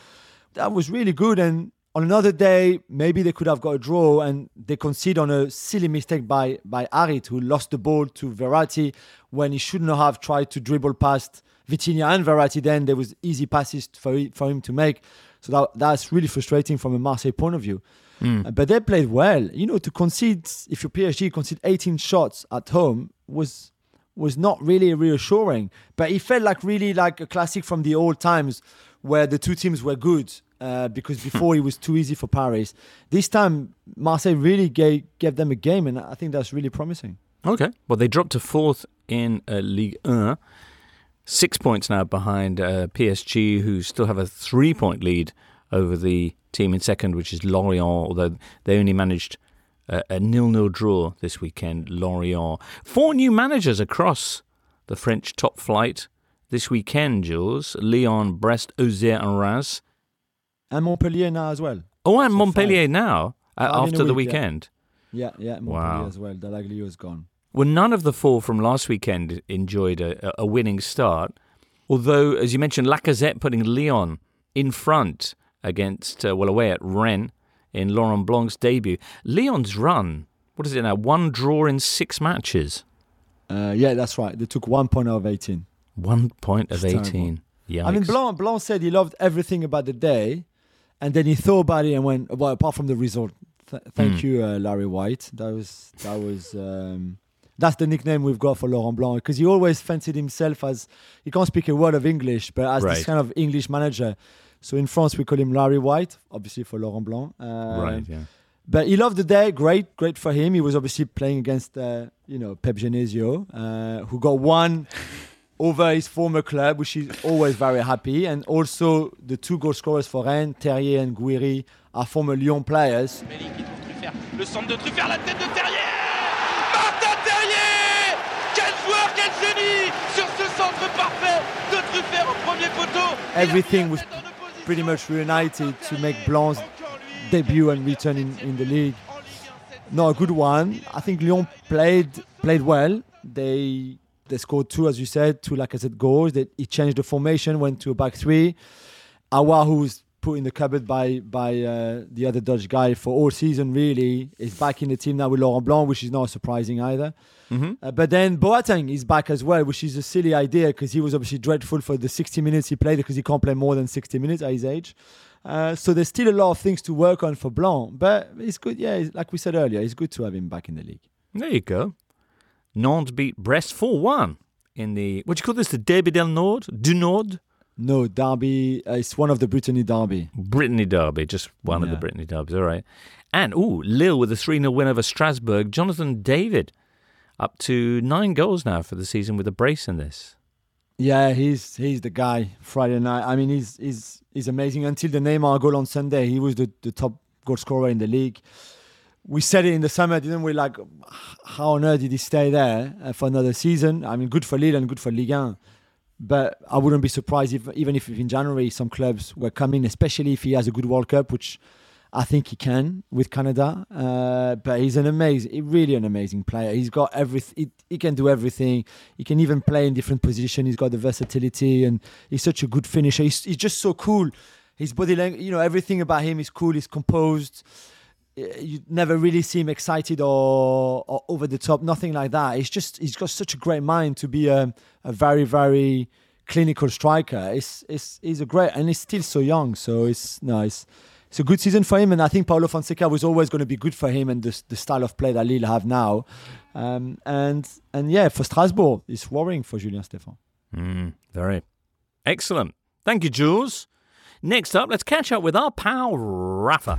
[SPEAKER 3] That was really good. And on another day, maybe they could have got a draw and they concede on a silly mistake by by Harit, who lost the ball to Verratti when he shouldn't have tried to dribble past Vitinha and Verratti. Then there was easy passes for for him to make. So that that's really frustrating from a Marseille point of view. Uh, but they played well. You know, to concede if your PSG concede 18 shots at home was was not really reassuring. But it felt like really like a classic from the old times where the two teams were good. Uh, because before it was too easy for Paris. This time, Marseille really gave, gave them a game, and I think that's really promising.
[SPEAKER 2] Okay. Well, they dropped to fourth in uh, Ligue 1. Six points now behind uh, PSG, who still have a three point lead over the team in second, which is Lorient, although they only managed a, a nil nil draw this weekend. Lorient. Four new managers across the French top flight this weekend, Jules. Lyon, Brest, Auxerre, and Reims.
[SPEAKER 3] And Montpellier now as well.
[SPEAKER 2] Oh, and
[SPEAKER 3] So
[SPEAKER 2] Montpellier
[SPEAKER 3] five.
[SPEAKER 2] now uh,
[SPEAKER 3] Five in a
[SPEAKER 2] after the
[SPEAKER 3] week, yeah.
[SPEAKER 2] weekend.
[SPEAKER 3] Yeah, yeah, Montpellier
[SPEAKER 2] Wow.
[SPEAKER 3] as well. Dall'Oglio is gone.
[SPEAKER 2] Well, none of the four from last weekend enjoyed a, a winning start. Although, as you mentioned, Lacazette putting Lyon in front against, uh, well, away at Rennes in Laurent Blanc's debut. Lyon's run, what is it now? One draw in six matches.
[SPEAKER 3] Uh, yeah, that's right. They took one point out of 18.
[SPEAKER 2] One point of
[SPEAKER 3] It's
[SPEAKER 2] 18. Yeah.
[SPEAKER 3] I mean, Blanc, Blanc said he loved everything about the day, and then he thought about it and went, well, apart from the result. Th- thank
[SPEAKER 2] Hmm.
[SPEAKER 3] you, uh, Larry White. That was that was um, that's the nickname we've got for Laurent Blanc because he always fancied himself as he can't speak a word of English, but as
[SPEAKER 2] Right.
[SPEAKER 3] this kind of English manager. So in France we call him Larry White, obviously for Laurent Blanc. Um,
[SPEAKER 2] right, yeah.
[SPEAKER 3] But he loved the day. Great, great for him. He was obviously playing against, uh, you know, Pep Genesio, uh, who got one over his former club, which is always very happy. And also the two goal scorers for Rennes, Terrier and Gouiri, are former Lyon players.
[SPEAKER 10] Méli qui trouve Truffert. Le centre de Truffert, la tête de Terrier Martin Terrier Quel joueur, quel génie Sur ce centre parfait de Truffert au premier poteau
[SPEAKER 3] Everything was pretty much reunited to make Blanc's debut and return in, in the league. No, a good one. I think Lyon played played well. They they scored two, as you said, two Lacazette goals. They, he changed the formation, went to a back three. Awa, who was put in the cupboard by by uh, the other Dutch guy for all season, really is back in the team now with Laurent Blanc, which is not surprising either. Uh, but then Boateng is back as well, which is a silly idea because he was obviously dreadful for the 60 minutes he played because he can't play more than 60 minutes at his age. Uh, so there's still a lot of things to work on for Blanc, but it's good. Yeah, it's- like we said earlier, it's good to have him back in the league.
[SPEAKER 2] There you go. Nantes beat Brest 4 1 in the, what do you call this? The Derby del Nord? Du Nord?
[SPEAKER 3] No, Derby, uh, it's one of the Brittany Derby.
[SPEAKER 2] Brittany Derby, just one of the Brittany Derbys, all right. And, ooh, Lille with a 3 0 win over Strasbourg. Jonathan David up to nine goals now for the season with a brace in this.
[SPEAKER 3] Yeah, he's he's the guy. Friday night. I mean, he's he's he's amazing. Until the Neymar goal on Sunday, he was the, the top goal scorer in the league. We said it in the summer, didn't we? Like, how on earth did he stay there uh, for another season? I mean, good for Lille and good for Ligue 1. But I wouldn't be surprised if even if in January some clubs were coming, especially if he has a good World Cup, which I think he can with Canada. Uh, but he's an amazing, really an amazing player. He's got everything. He, he can do everything. He can even play in different positions. He's got the versatility, and he's such a good finisher. He's, he's just so cool. His body language, you know, everything about him is cool. He's composed. Uh, You never really see him excited or, or over the top. Nothing like that. He's just he's got such a great mind to be a, a very very clinical striker. It's, it's he's a great and he's still so young. So it's nice. It's a good season for him, and I think Paulo Fonseca was always going to be good for him and the, the style of play that Lille have now. Um, and and yeah, for Strasbourg, it's worrying for Julien Stéphan.
[SPEAKER 2] Mm, very. Excellent. Thank you, Jules. Next up, let's catch up with our pal, Rafa.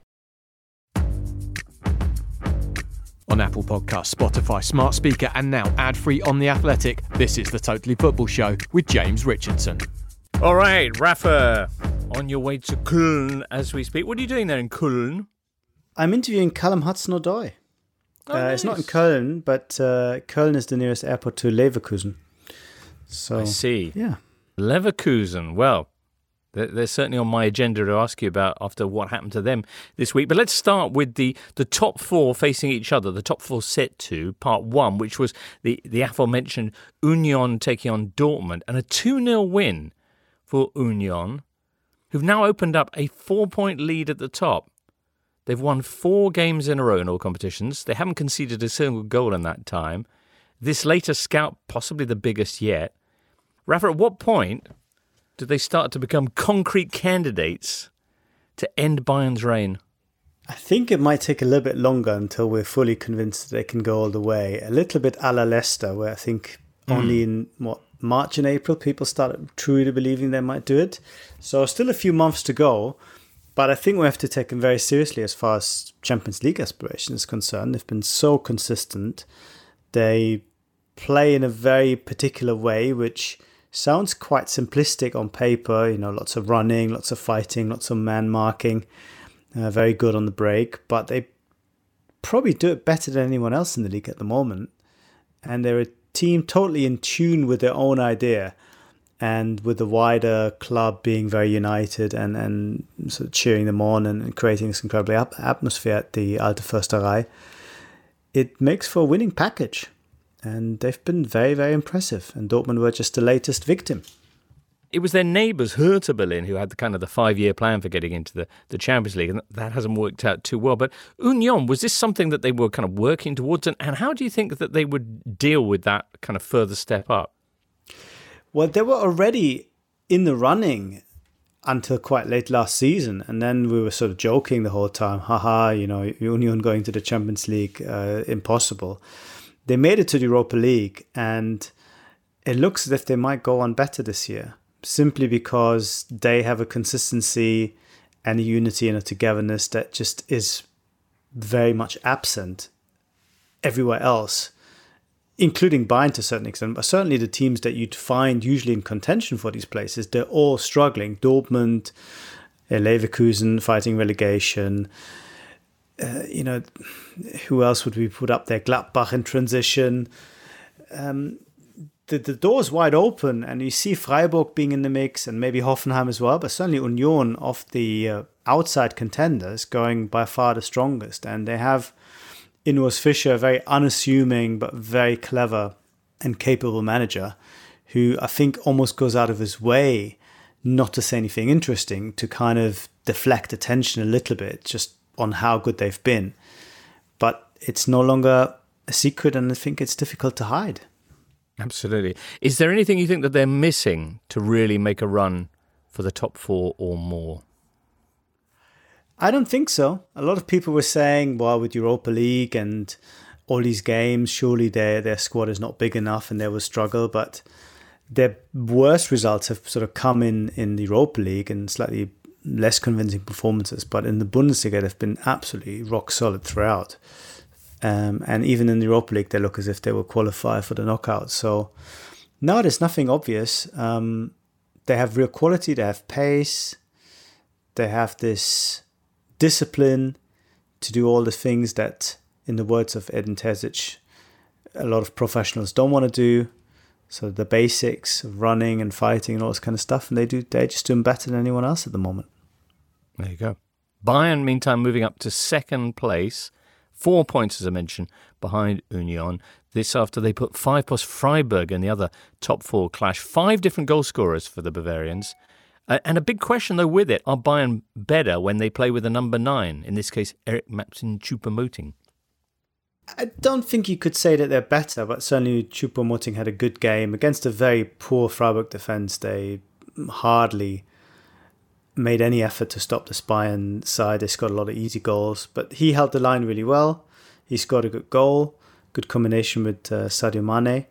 [SPEAKER 7] On Apple Podcasts, Spotify, Smart Speaker, and now ad-free on The Athletic, this is the Totally Football Show with James Richardson.
[SPEAKER 2] All right, Rafa, on your way to Köln as we speak. What are you doing there in Köln?
[SPEAKER 1] I'm interviewing Callum Hudson-Odoi.
[SPEAKER 2] Oh,
[SPEAKER 1] uh, It's not in
[SPEAKER 2] nice.
[SPEAKER 1] Köln, but uh, Köln is the nearest airport to Leverkusen. So
[SPEAKER 2] I see.
[SPEAKER 1] yeah,
[SPEAKER 2] Leverkusen. Well, they're, certainly on my agenda to ask you about after what happened to them this week. But let's start with the, the top four facing each other. The top four set to part one, which was the, the aforementioned Union taking on Dortmund and a 2 0 win for Union, who've now opened up a four point lead at the top. They've won four games in a row in all competitions. They haven't conceded a single goal in that time. This latest scout, possibly the biggest yet. Rafa, at what point do they start to become concrete candidates to end Bayern's reign?
[SPEAKER 1] I think it might take a little bit longer until we're fully convinced that they can go all the way. A little bit a la Leicester, where I think hmm. only in what March and April people started truly believing they might do it. So still a few months to go, but I think we have to take them very seriously as far as Champions League aspiration is concerned. They've been so consistent. They play in a very particular way, which sounds quite simplistic on paper. You know, lots of running, lots of fighting, lots of man marking. Uh, very good on the break, but they probably do it better than anyone else in the league at the moment. And they're a team totally in tune with their own idea and with the wider club being very united and, and sort of cheering them on and creating this incredible atmosphere at the Alte Försterei. It makes for a winning package. And they've been very, very impressive. And Dortmund were just the latest victim.
[SPEAKER 2] It was their neighbours, Hertha Berlin, who had the kind of the five-year plan for getting into the, the Champions League, and that hasn't worked out too well. But Union, was this something that they were kind of working towards, and, and how do you think that they would deal with that kind of further step up?
[SPEAKER 1] Well, they were already in the running until quite late last season, and then we were sort of joking the whole time, haha, you know, Union going to the Champions League, uh, impossible. They made it to the Europa League, and it looks as if they might go on better this year, simply because they have a consistency and a unity and a togetherness that just is very much absent everywhere else including Bayern to a certain extent, but certainly the teams that you'd find usually in contention for these places, they're all struggling. Dortmund, uh, Leverkusen fighting relegation. Uh, you know, who else would we put up there? Gladbach in transition. Um, the, the door's wide open, and you see Freiburg being in the mix, and maybe Hoffenheim as well, but certainly Union of the uh, outside contenders going by far the strongest. And they have in Urs Fischer, a very unassuming but very clever and capable manager who I think almost goes out of his way not to say anything interesting to kind of deflect attention a little bit just on how good they've been. But it's no longer a secret and I think it's difficult to hide.
[SPEAKER 2] Absolutely. Is there anything you think that they're missing to really make a run for the top four or more?
[SPEAKER 1] I don't think so. A lot of people were saying, well, with Europa League and all these games, surely their their squad is not big enough and they will struggle. But their worst results have sort of come in in the Europa League and slightly less convincing performances. But in the Bundesliga, they've been absolutely rock solid throughout. Um, and even in the Europa League, they look as if they will qualify for the knockout. So now there's nothing obvious. Um, they have real quality. They have pace. They have this discipline to do all the things that, in the words of Edin Terzic, a lot of professionals don't want to do. So the basics of running and fighting and all this kind of stuff, and they do they're just doing better than anyone else at the moment.
[SPEAKER 2] There you go. Bayern, meantime, moving up to second place, four points as I mentioned behind Union. This after they put five plus Freiburg in the other top four clash. Five different goal scorers for the Bavarians. Uh, and a big question, though, with it are Bayern better when they play with a number nine? In this case, Eric Maxim Choupo-Moting.
[SPEAKER 1] I don't think you could say that they're better, but certainly Choupo-Moting had a good game against a very poor Freiburg defense. They hardly made any effort to stop the Bayern side. They scored a lot of easy goals, but he held the line really well. He scored a good goal, good combination with uh, Sadio Mane,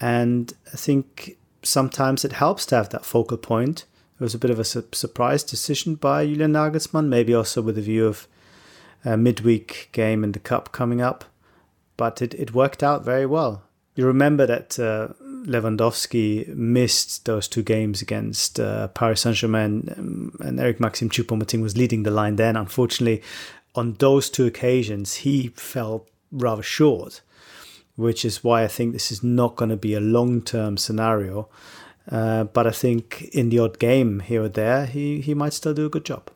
[SPEAKER 1] and I think sometimes it helps to have that focal point. It was a bit of a su- surprise decision by Julian Nagelsmann, maybe also with a view of a midweek game in the cup coming up, but it, it worked out very well. You remember that uh, Lewandowski missed those two games against uh, Paris Saint Germain, um, and Eric Maxim Choupo-Moting was leading the line then. Unfortunately, on those two occasions, he fell rather short, which is why I think this is not going to be a long-term scenario. Uh, but I think in the odd game here or there, he, he might still do a good job.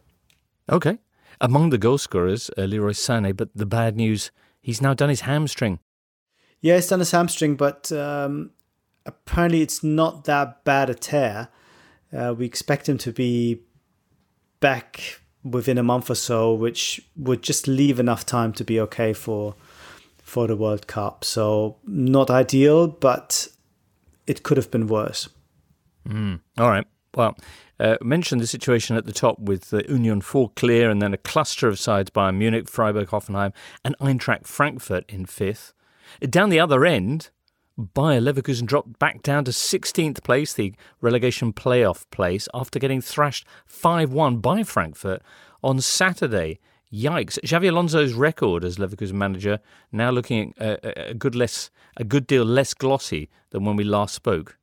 [SPEAKER 2] Okay. Among the goal scorers, uh, Leroy Sané, but the bad news, he's now done his hamstring.
[SPEAKER 1] Yeah, he's done his hamstring, but um, apparently it's not that bad a tear. Uh, we expect him to be back within a month or so, which would just leave enough time to be okay for for the World Cup. So not ideal, but it could have been worse.
[SPEAKER 2] Mm. All right. Well, uh, mentioned the situation at the top with the Union four clear, and then a cluster of sides Bayern Munich, Freiburg, Hoffenheim, and Eintracht Frankfurt in fifth. Down the other end, Bayer Leverkusen dropped back down to 16th place, the relegation playoff place, after getting thrashed 5 1 by Frankfurt on Saturday. Yikes! Xabi Alonso's record as Leverkusen manager now looking a, a, good less, a good deal less glossy than when we last spoke.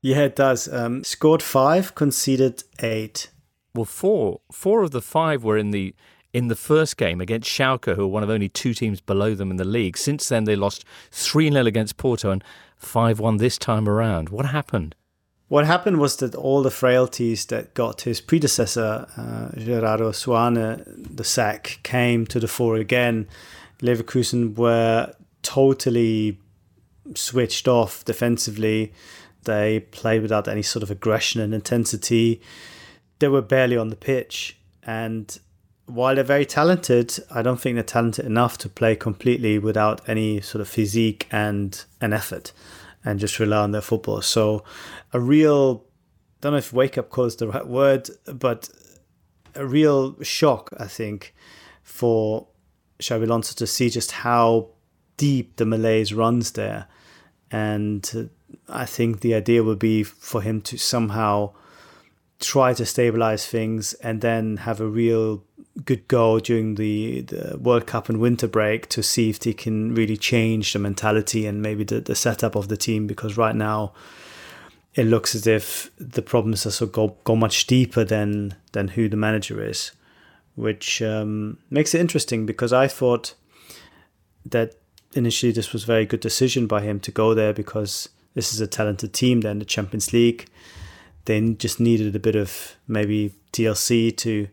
[SPEAKER 1] Yeah, it does. Um, scored five, conceded eight.
[SPEAKER 2] Well, four, four of the five were in the in the first game against Schalke, who are one of only two teams below them in the league. Since then, they lost 3 0 against Porto and 5 1 this time around. What happened?
[SPEAKER 1] What happened was that all the frailties that got his predecessor, uh, Gerardo Seoane, the sack, came to the fore again. Leverkusen were totally switched off defensively. They played without any sort of aggression and intensity. They were barely on the pitch. And while they're very talented, I don't think they're talented enough to play completely without any sort of physique and an effort and just rely on their football. So a real I don't know if wake up call is the right word, but a real shock, I think, for Xabi Alonso to see just how deep the Malaise runs there. And uh, I think the idea would be for him to somehow try to stabilize things and then have a real good go during the, the World Cup and winter break to see if they can really change the mentality and maybe the, the setup of the team because right now it looks as if the problems are so go, go much deeper than than who the manager is, which um, makes it interesting because I thought that initially this was a very good decision by him to go there because this is a talented team. They're in the Champions League. They just needed a bit of maybe TLC to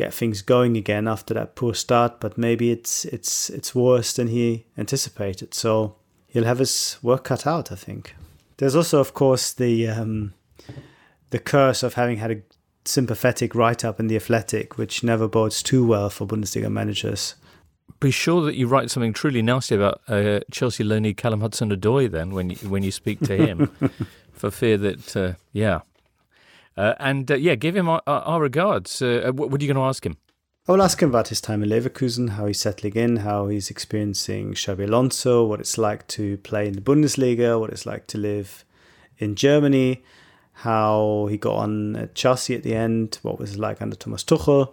[SPEAKER 1] get things going again after that poor start, but maybe it's it's it's worse than he anticipated. So he'll have his work cut out, I think. There's also, of course, the um, the curse of having had a sympathetic write up in the Athletic, which never bodes too well for Bundesliga managers.
[SPEAKER 2] Be sure that you write something truly nasty about uh, Chelsea loanee Callum Hudson-Odoi then when you, when you speak to him, for fear that uh, yeah uh, and uh, yeah, give him our, our regards. Uh, uh what, are you going to ask him?
[SPEAKER 1] I will ask him about his time in Leverkusen, how he's settling in, how he's experiencing Xabi Alonso, what it's like to play in the Bundesliga, what it's like to live in Germany, how he got on at Chelsea at the end, what was it like under Thomas Tuchel.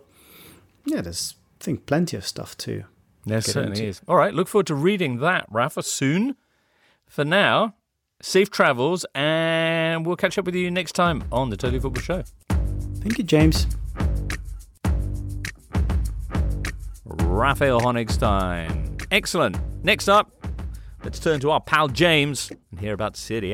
[SPEAKER 1] Yeah, there's I think plenty of stuff too.
[SPEAKER 2] There certainly into. is. All right, look forward to reading that, Rafa, soon. For now, safe travels, and we'll catch up with you next time on the Totally Football Show.
[SPEAKER 1] Thank you, James.
[SPEAKER 2] Raphael Honigstein. Excellent. Next up, let's turn to our pal James and hear about Serie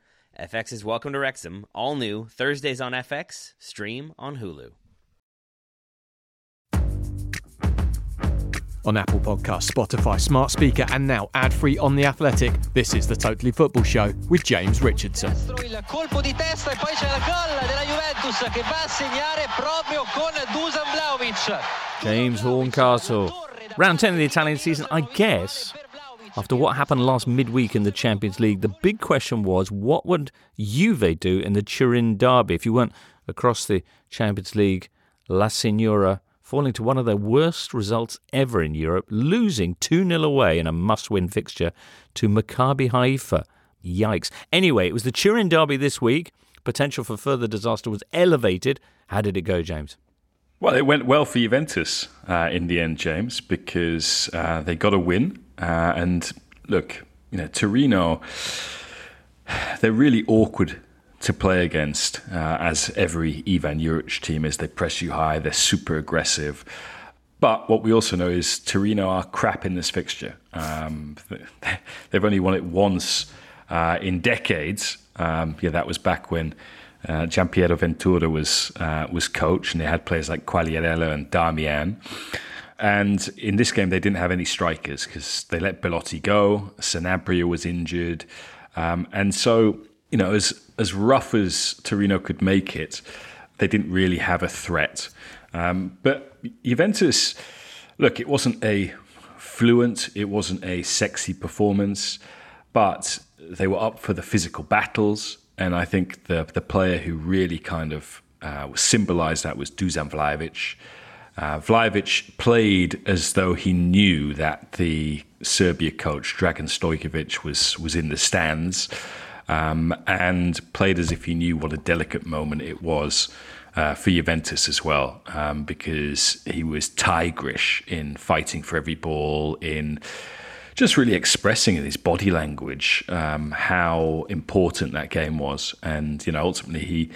[SPEAKER 11] FX is Welcome to Wrexham, all new, Thursdays on FX, stream on Hulu.
[SPEAKER 7] On Apple Podcasts, Spotify, Smart Speaker, and now ad free on The Athletic, this is the Totally Football Show with James Richardson.
[SPEAKER 2] James Horncastle. Round 10 of the Italian season, I guess, after what happened last midweek in the Champions League, the big question was what would Juve do in the Turin derby if you weren't across the Champions League? La Signora falling to one of their worst results ever in Europe, losing 2 0 away in a must win fixture to Maccabi Haifa. Yikes. Anyway, it was the Turin derby this week. Potential for further disaster was elevated. How did it go, James?
[SPEAKER 4] Well, it went well for Juventus uh, in the end, James, because uh, they got a win. Uh, and look, you know, Torino, they're really awkward to play against, uh, as every Ivan Juric team is. They press you high, they're super aggressive. But what we also know is Torino are crap in this fixture. Um, they've only won it once uh, in decades. Um, yeah, that was back when uh, Giampiero Ventura was uh, was coach, and they had players like Quagliarella and Darmian. And in this game, they didn't have any strikers because they let Belotti go. Sanabria was injured, um, and so you know, as as rough as Torino could make it, they didn't really have a threat. Um, but Juventus, look, it wasn't a fluent, it wasn't a sexy performance, but they were up for the physical battles. And I think the the player who really kind of uh, symbolised that was Dusan Vlahovic. Uh, Vlahovic played as though he knew that the Serbia coach Dragan Stojkovic was was in the stands um, and played as if he knew what a delicate moment it was uh, for Juventus as well, um, because he was tigerish in fighting for every ball, in just really expressing in his body language um, how important that game was. And you know, ultimately he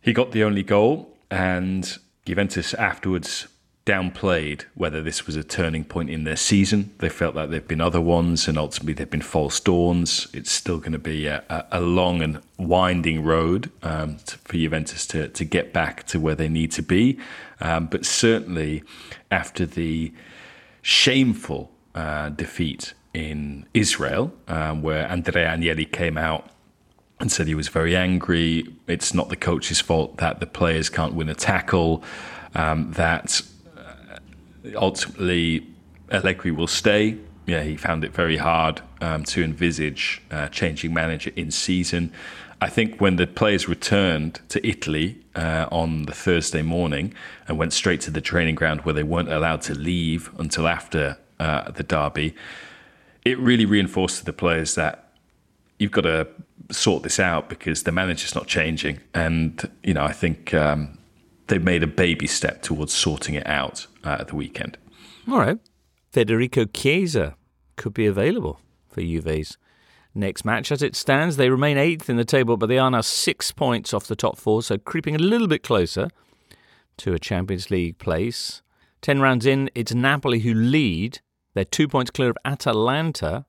[SPEAKER 4] he got the only goal, and Juventus afterwards downplayed whether this was a turning point in their season. They felt like there've been other ones, and ultimately they've been false dawns. It's still going to be a, a long and winding road um, to, for Juventus to, to get back to where they need to be. Um, but certainly after the shameful uh, defeat in Israel, um, where Andrea Agnelli came out and said he was very angry. It's not the coach's fault that the players can't win a tackle. Um, that ultimately Allegri will stay. Yeah, he found it very hard um, to envisage uh, changing manager in season. I think when the players returned to Italy uh, on the Thursday morning and went straight to the training ground where they weren't allowed to leave until after uh, the derby, it really reinforced to the players that you've got to sort this out because the manager's not changing. And, you know, I think um, they made a baby step towards sorting it out uh, at the weekend.
[SPEAKER 2] All right. Federico Chiesa could be available for Juve's next match. As it stands, they remain eighth in the table, but they are now six points off the top four, so creeping a little bit closer to a Champions League place. Ten rounds in, it's Napoli who lead. They're two points clear of Atalanta.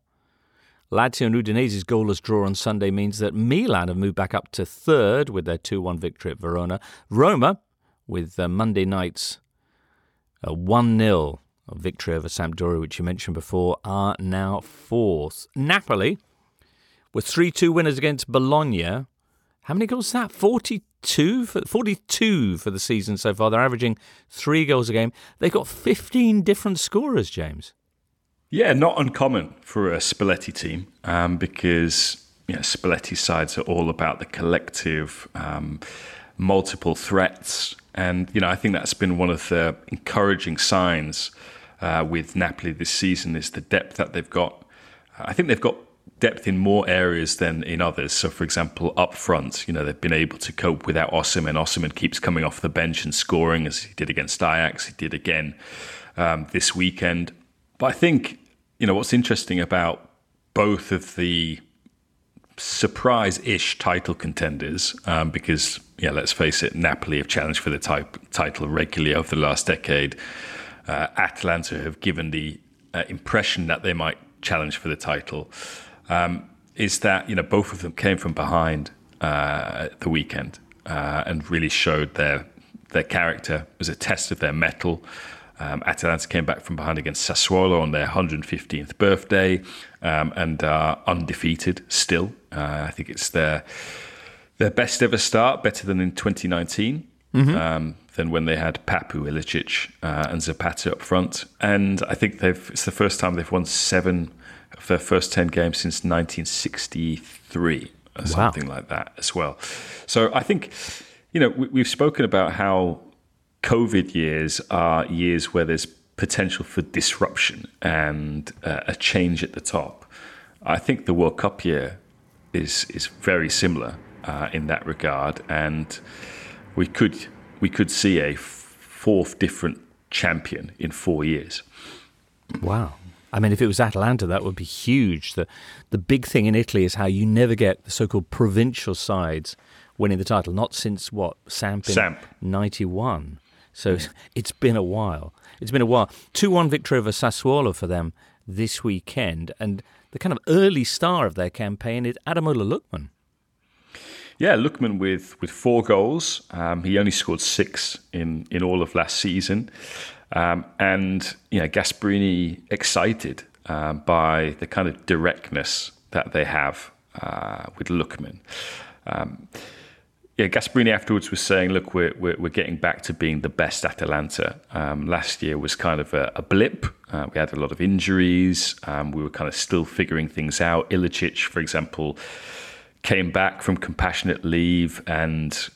[SPEAKER 2] Lazio and Udinese's goalless draw on Sunday means that Milan have moved back up to third with their 2 1 victory at Verona. Roma, with uh, Monday night's a 1 0 victory over Sampdoria, which you mentioned before, are now fourth. Napoli with 3 2 winners against Bologna. How many goals is that? 42 for, 42 for the season so far. They're averaging three goals a game. They've got 15 different scorers, James.
[SPEAKER 4] Yeah, not uncommon for a Spalletti team um, because you know, Spalletti's sides are all about the collective, um, multiple threats and, you know, I think that's been one of the encouraging signs uh, with Napoli this season is the depth that they've got. I think they've got depth in more areas than in others. So, for example, up front, you know, they've been able to cope without Osimhen. Osimhen keeps coming off the bench and scoring as he did against Ajax. He did again um, this weekend. But I think, you know, what's interesting about both of the surprise-ish title contenders, um, because yeah, let's face it, Napoli have challenged for the type, title regularly over the last decade. Uh, Atalanta have given the uh, impression that they might challenge for the title. Um, is that you know both of them came from behind uh, the weekend uh, and really showed their their character as a test of their mettle. Um, Atalanta came back from behind against Sassuolo on their 115th birthday um, and are undefeated still. Uh, I think it's their their best ever start, better than in 2019. Um, than when they had Papu, Ilicic, uh, and Zapata up front. And I think they've it's the first time they've won seven of their first 10 games since 1963 or something like that as well. So I think, you know, we, we've spoken about how COVID years are years where there's potential for disruption and uh, a change at the top. I think the World Cup year is is very similar uh, in that regard, and we could we could see a fourth different champion in four years.
[SPEAKER 2] Wow. I mean, if it was Atalanta, that would be huge. The the big thing in Italy is how you never get the so-called provincial sides winning the title. Not since what Samp in
[SPEAKER 4] Samp.
[SPEAKER 2] '91. So it's been a while. It's been a while. Two-one victory over Sassuolo for them this weekend, and the kind of early star of their campaign is Ademola Lookman.
[SPEAKER 4] Yeah, Lookman with with four goals. Um, he only scored six in in all of last season, um, and you know Gasperini excited um, by the kind of directness that they have uh, with Lookman. Um, yeah, Gasperini afterwards was saying, "Look, we're we're, we're getting back to being the best Atalanta. Um, last year was kind of a, a blip. Uh, we had a lot of injuries. Um, we were kind of still figuring things out. Ilicic, for example." came back from compassionate leave and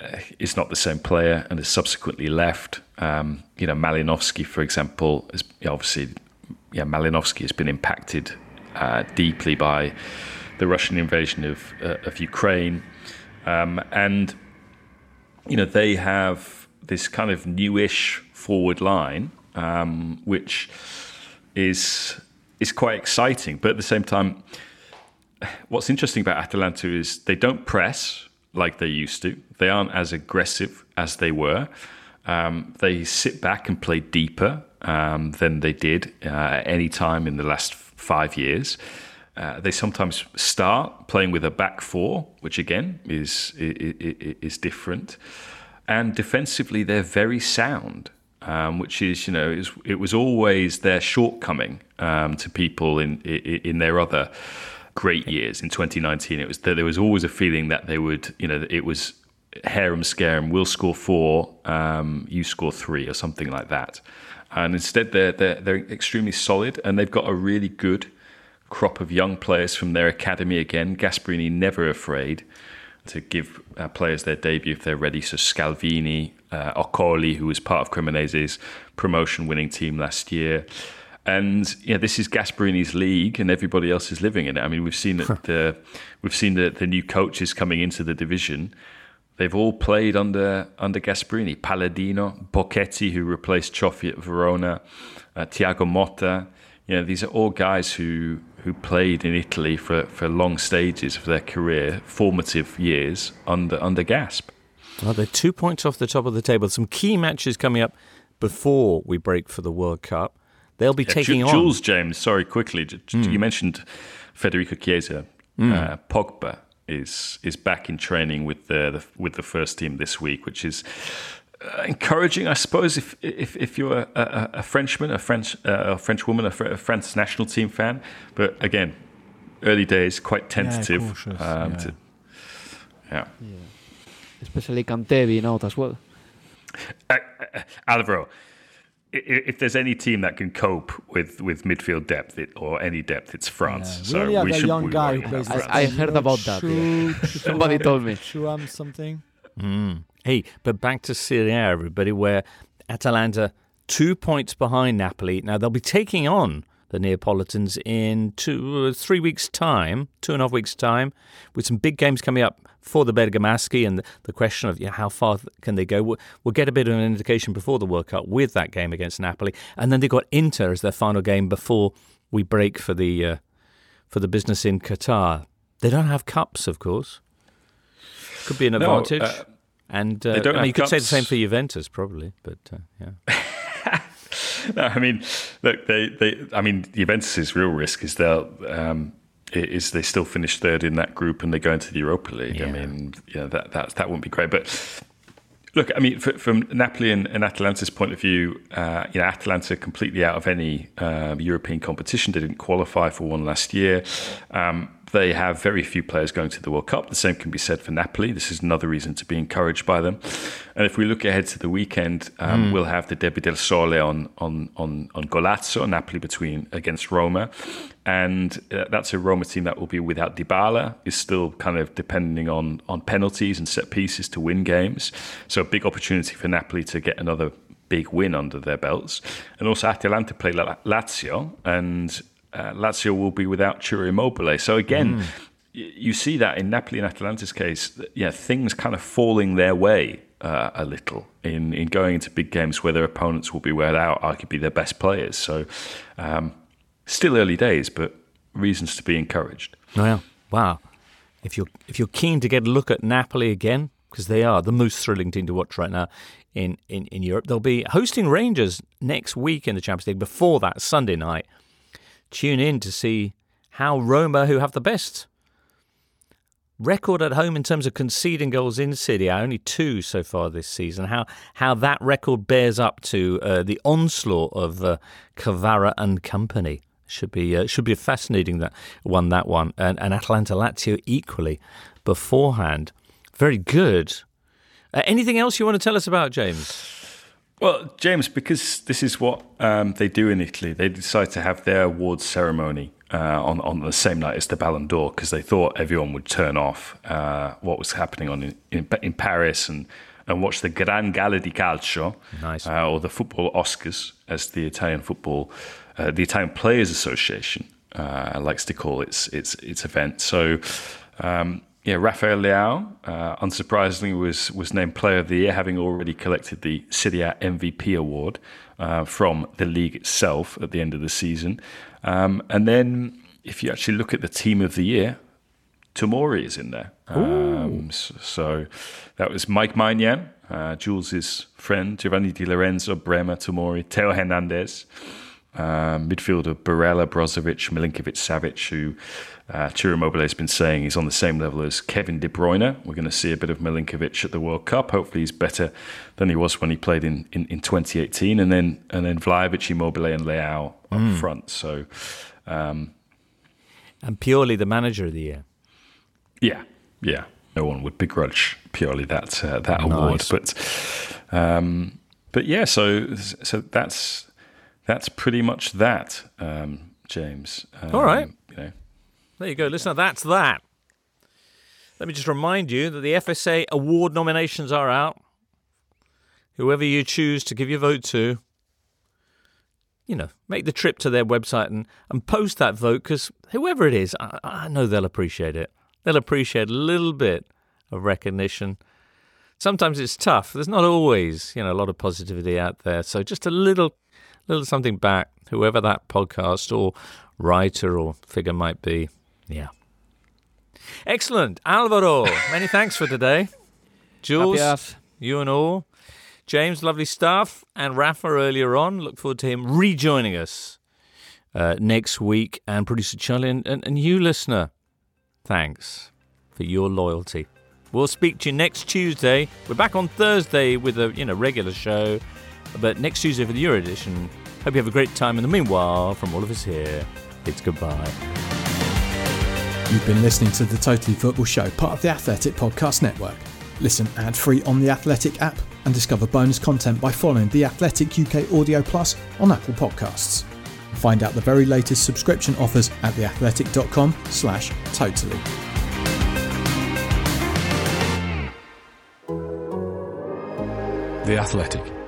[SPEAKER 4] uh, is not the same player and has subsequently left. Um, you know, Malinovskyi, for example, is obviously, yeah, Malinovskyi has been impacted uh, deeply by the Russian invasion of uh, of Ukraine, um, and you know they have this kind of newish forward line, um, which is is quite exciting, but at the same time what's interesting about Atalanta is they don't press like they used to. They aren't as aggressive as they were. Um, they sit back and play deeper um, than they did uh, at any time in the last five years. Uh, they sometimes start playing with a back four, which again is is, is different. And defensively, they're very sound, um, which is you know is, it was always their shortcoming um, to people in in their other great years. In 2019, it was there was always a feeling that they would, you know, it was harem scare we'll score four, um, you score three, or something like that. And instead, they're, they're they're extremely solid, and they've got a really good crop of young players from their academy again. Gasperini never afraid to give uh, players their debut if they're ready. So Scalvini, uh, Okoli, who was part of Cremonese's promotion-winning team last year. And yeah, this is Gasperini's league, and everybody else is living in it. I mean, we've seen that the we've seen the, the new coaches coming into the division. They've all played under under Gasperini. Palladino, Bocchetti, who replaced Cioffi at Verona, uh, Thiago Motta. You know, these are all guys who who played in Italy for, for long stages of their career, formative years under under Gasp.
[SPEAKER 2] Well, they're two points off the top of the table. Some key matches coming up before we break for the World Cup. They'll be
[SPEAKER 4] Yeah,
[SPEAKER 2] taking
[SPEAKER 4] Ju-
[SPEAKER 2] on.
[SPEAKER 4] Jules James. Sorry, quickly.
[SPEAKER 2] Mm.
[SPEAKER 4] You mentioned Federico Chiesa.
[SPEAKER 2] Mm.
[SPEAKER 4] Uh, Pogba is is back in training with the, the with the first team this week, which is encouraging, I suppose. If if, if you're a, a, a Frenchman, a French uh, a French woman, a, Fr- a France national team fan, but again, early days, quite tentative.
[SPEAKER 3] cautious,
[SPEAKER 4] um,
[SPEAKER 3] yeah.
[SPEAKER 4] To, yeah.
[SPEAKER 5] Especially Kante being out as well.
[SPEAKER 4] Uh, uh, Alvaro, i- i- if there's any team that can cope with, with midfield depth it, or any depth, it's France.
[SPEAKER 3] We
[SPEAKER 4] so
[SPEAKER 3] only have
[SPEAKER 4] we should
[SPEAKER 3] young
[SPEAKER 4] be
[SPEAKER 3] guy
[SPEAKER 4] worrying
[SPEAKER 3] who plays
[SPEAKER 4] about
[SPEAKER 3] this
[SPEAKER 4] France.
[SPEAKER 5] I heard
[SPEAKER 3] you know,
[SPEAKER 5] about that,
[SPEAKER 3] Chu-
[SPEAKER 5] yeah.
[SPEAKER 3] Chu-
[SPEAKER 5] Somebody
[SPEAKER 3] Chuam-
[SPEAKER 5] told me.
[SPEAKER 3] Chuam something.
[SPEAKER 2] Mm. Hey, but back to Serie A, everybody, where Atalanta two points behind Napoli. Now they'll be taking on the Neapolitans in two, three weeks' time, two and a half weeks' time, with some big games coming up for the Bergamaschi and the, question of you know, how far can they go. We'll, we'll get a bit of an indication before the World Cup with that game against Napoli, and then they've got Inter as their final game before we break for the uh, for the business in Qatar. They don't have cups, of course. Could be an
[SPEAKER 4] No,
[SPEAKER 2] advantage.
[SPEAKER 4] uh,
[SPEAKER 2] and
[SPEAKER 4] they
[SPEAKER 2] uh,
[SPEAKER 4] don't
[SPEAKER 2] I mean, you could say the same for Juventus, probably, but uh, yeah.
[SPEAKER 4] no, I mean, look, they, they, I mean, Juventus's real risk is they'll, um, is they still finish third in that group and they go into the Europa League. I mean, yeah, that that that wouldn't be great. But Look, I mean, f- from Napoli and, and, Atalanta's point of view, uh, you know, Atalanta completely out of any uh, European competition. They didn't qualify for one last year. Um, they have very few players going to the World Cup. The same can be said for Napoli. This is another reason to be encouraged by them. And if we look ahead to the weekend, um, mm. we'll have the Derby del Sole on on on on Golazzo, Napoli between against Roma, and uh, that's a Roma team that will be without Dybala. Is still kind of depending on on penalties and set pieces to win games. So a big opportunity for Napoli to get another big win under their belts. And also Atalanta play Lazio, and uh, Lazio will be without Ciro Immobile. So again, mm. y- you see that in Napoli and Atalanta's case, yeah, things kind of falling their way uh, a little in, in going into big games where their opponents will be without arguably their best players. So um, still early days, but reasons to be encouraged.
[SPEAKER 2] Well, wow. If you're if you're keen to get a look at Napoli again, because they are the most thrilling team to watch right now in, in, in Europe, they'll be hosting Rangers next week in the Champions League before that Sunday night tune in to see how Roma, who have the best record at home in terms of conceding goals in Serie only two so far this season, how how that record bears up to uh, the onslaught of uh, Kvara and company. Should be uh, should be a fascinating that one that one and, and Atalanta Lazio equally beforehand. Very good. Uh, anything else you want to tell us about, James?
[SPEAKER 4] Well, James, because this is what um, they do in Italy, they decide to have their awards ceremony uh, on on the same night as the Ballon d'Or because they thought everyone would turn off uh, what was happening on in, in, in, Paris and and watch the Gran Gala di Calcio,
[SPEAKER 2] nice.
[SPEAKER 4] uh, or the football Oscars, as the Italian football, uh, the Italian Players Association uh, likes to call its its its event. So. Um, yeah, Rafael Leao, uh, unsurprisingly, was was named Player of the Year, having already collected the Serie A MVP award uh, from the league itself at the end of the season. Um, and then, if you actually look at the Team of the Year, Tomori is in there. Um, so, so, that was Mike Maignan, uh, Jules's friend, Giovanni Di Lorenzo, Bremer, Tomori, Theo Hernandez, uh, midfielder Barella, Brozovic, Milinkovic, Savic, who uh, Ciro Immobile has been saying he's on the same level as Kevin De Bruyne. We're going to see a bit of Milinkovic at the World Cup. Hopefully, he's better than he was when he played in, in, in 2018. And then and then Vlahovic, Immobile, and Leao up mm. front. So, um,
[SPEAKER 2] and Pioli the manager of the year.
[SPEAKER 4] Yeah, yeah. No one would begrudge Pioli that uh, that nice. award, but um, but yeah. So so that's that's pretty much that, um, James.
[SPEAKER 2] All right.
[SPEAKER 4] Um, you know,
[SPEAKER 2] there you go. Listen, that's that. Let me just remind you that the FSA award nominations are out. Whoever you choose to give your vote to, you know, make the trip to their website and, and post that vote because whoever it is, I, I know they'll appreciate it. They'll appreciate a little bit of recognition. Sometimes it's tough. There's not always, you know, a lot of positivity out there. So just a little, little something back, whoever that podcast or writer or figure might be. Yeah. Excellent. Alvaro, many thanks for today. Jules, you and all. James, lovely stuff. And Rafa earlier on. Look forward to him rejoining us uh, next week. And producer Charlie and, and, and you, listener, thanks for your loyalty. We'll speak to you next Tuesday. We're back on Thursday with a you know regular show, but next Tuesday for the Euro edition. Hope you have a great time. In the meanwhile, from all of us here, it's goodbye.
[SPEAKER 12] You've been listening to the Totally Football Show, part of the Athletic Podcast Network. Listen ad free on the Athletic app and discover bonus content by following the Athletic UK Audio Plus on Apple Podcasts. Find out the very latest subscription offers at theathletic.com slash totally.
[SPEAKER 13] The Athletic.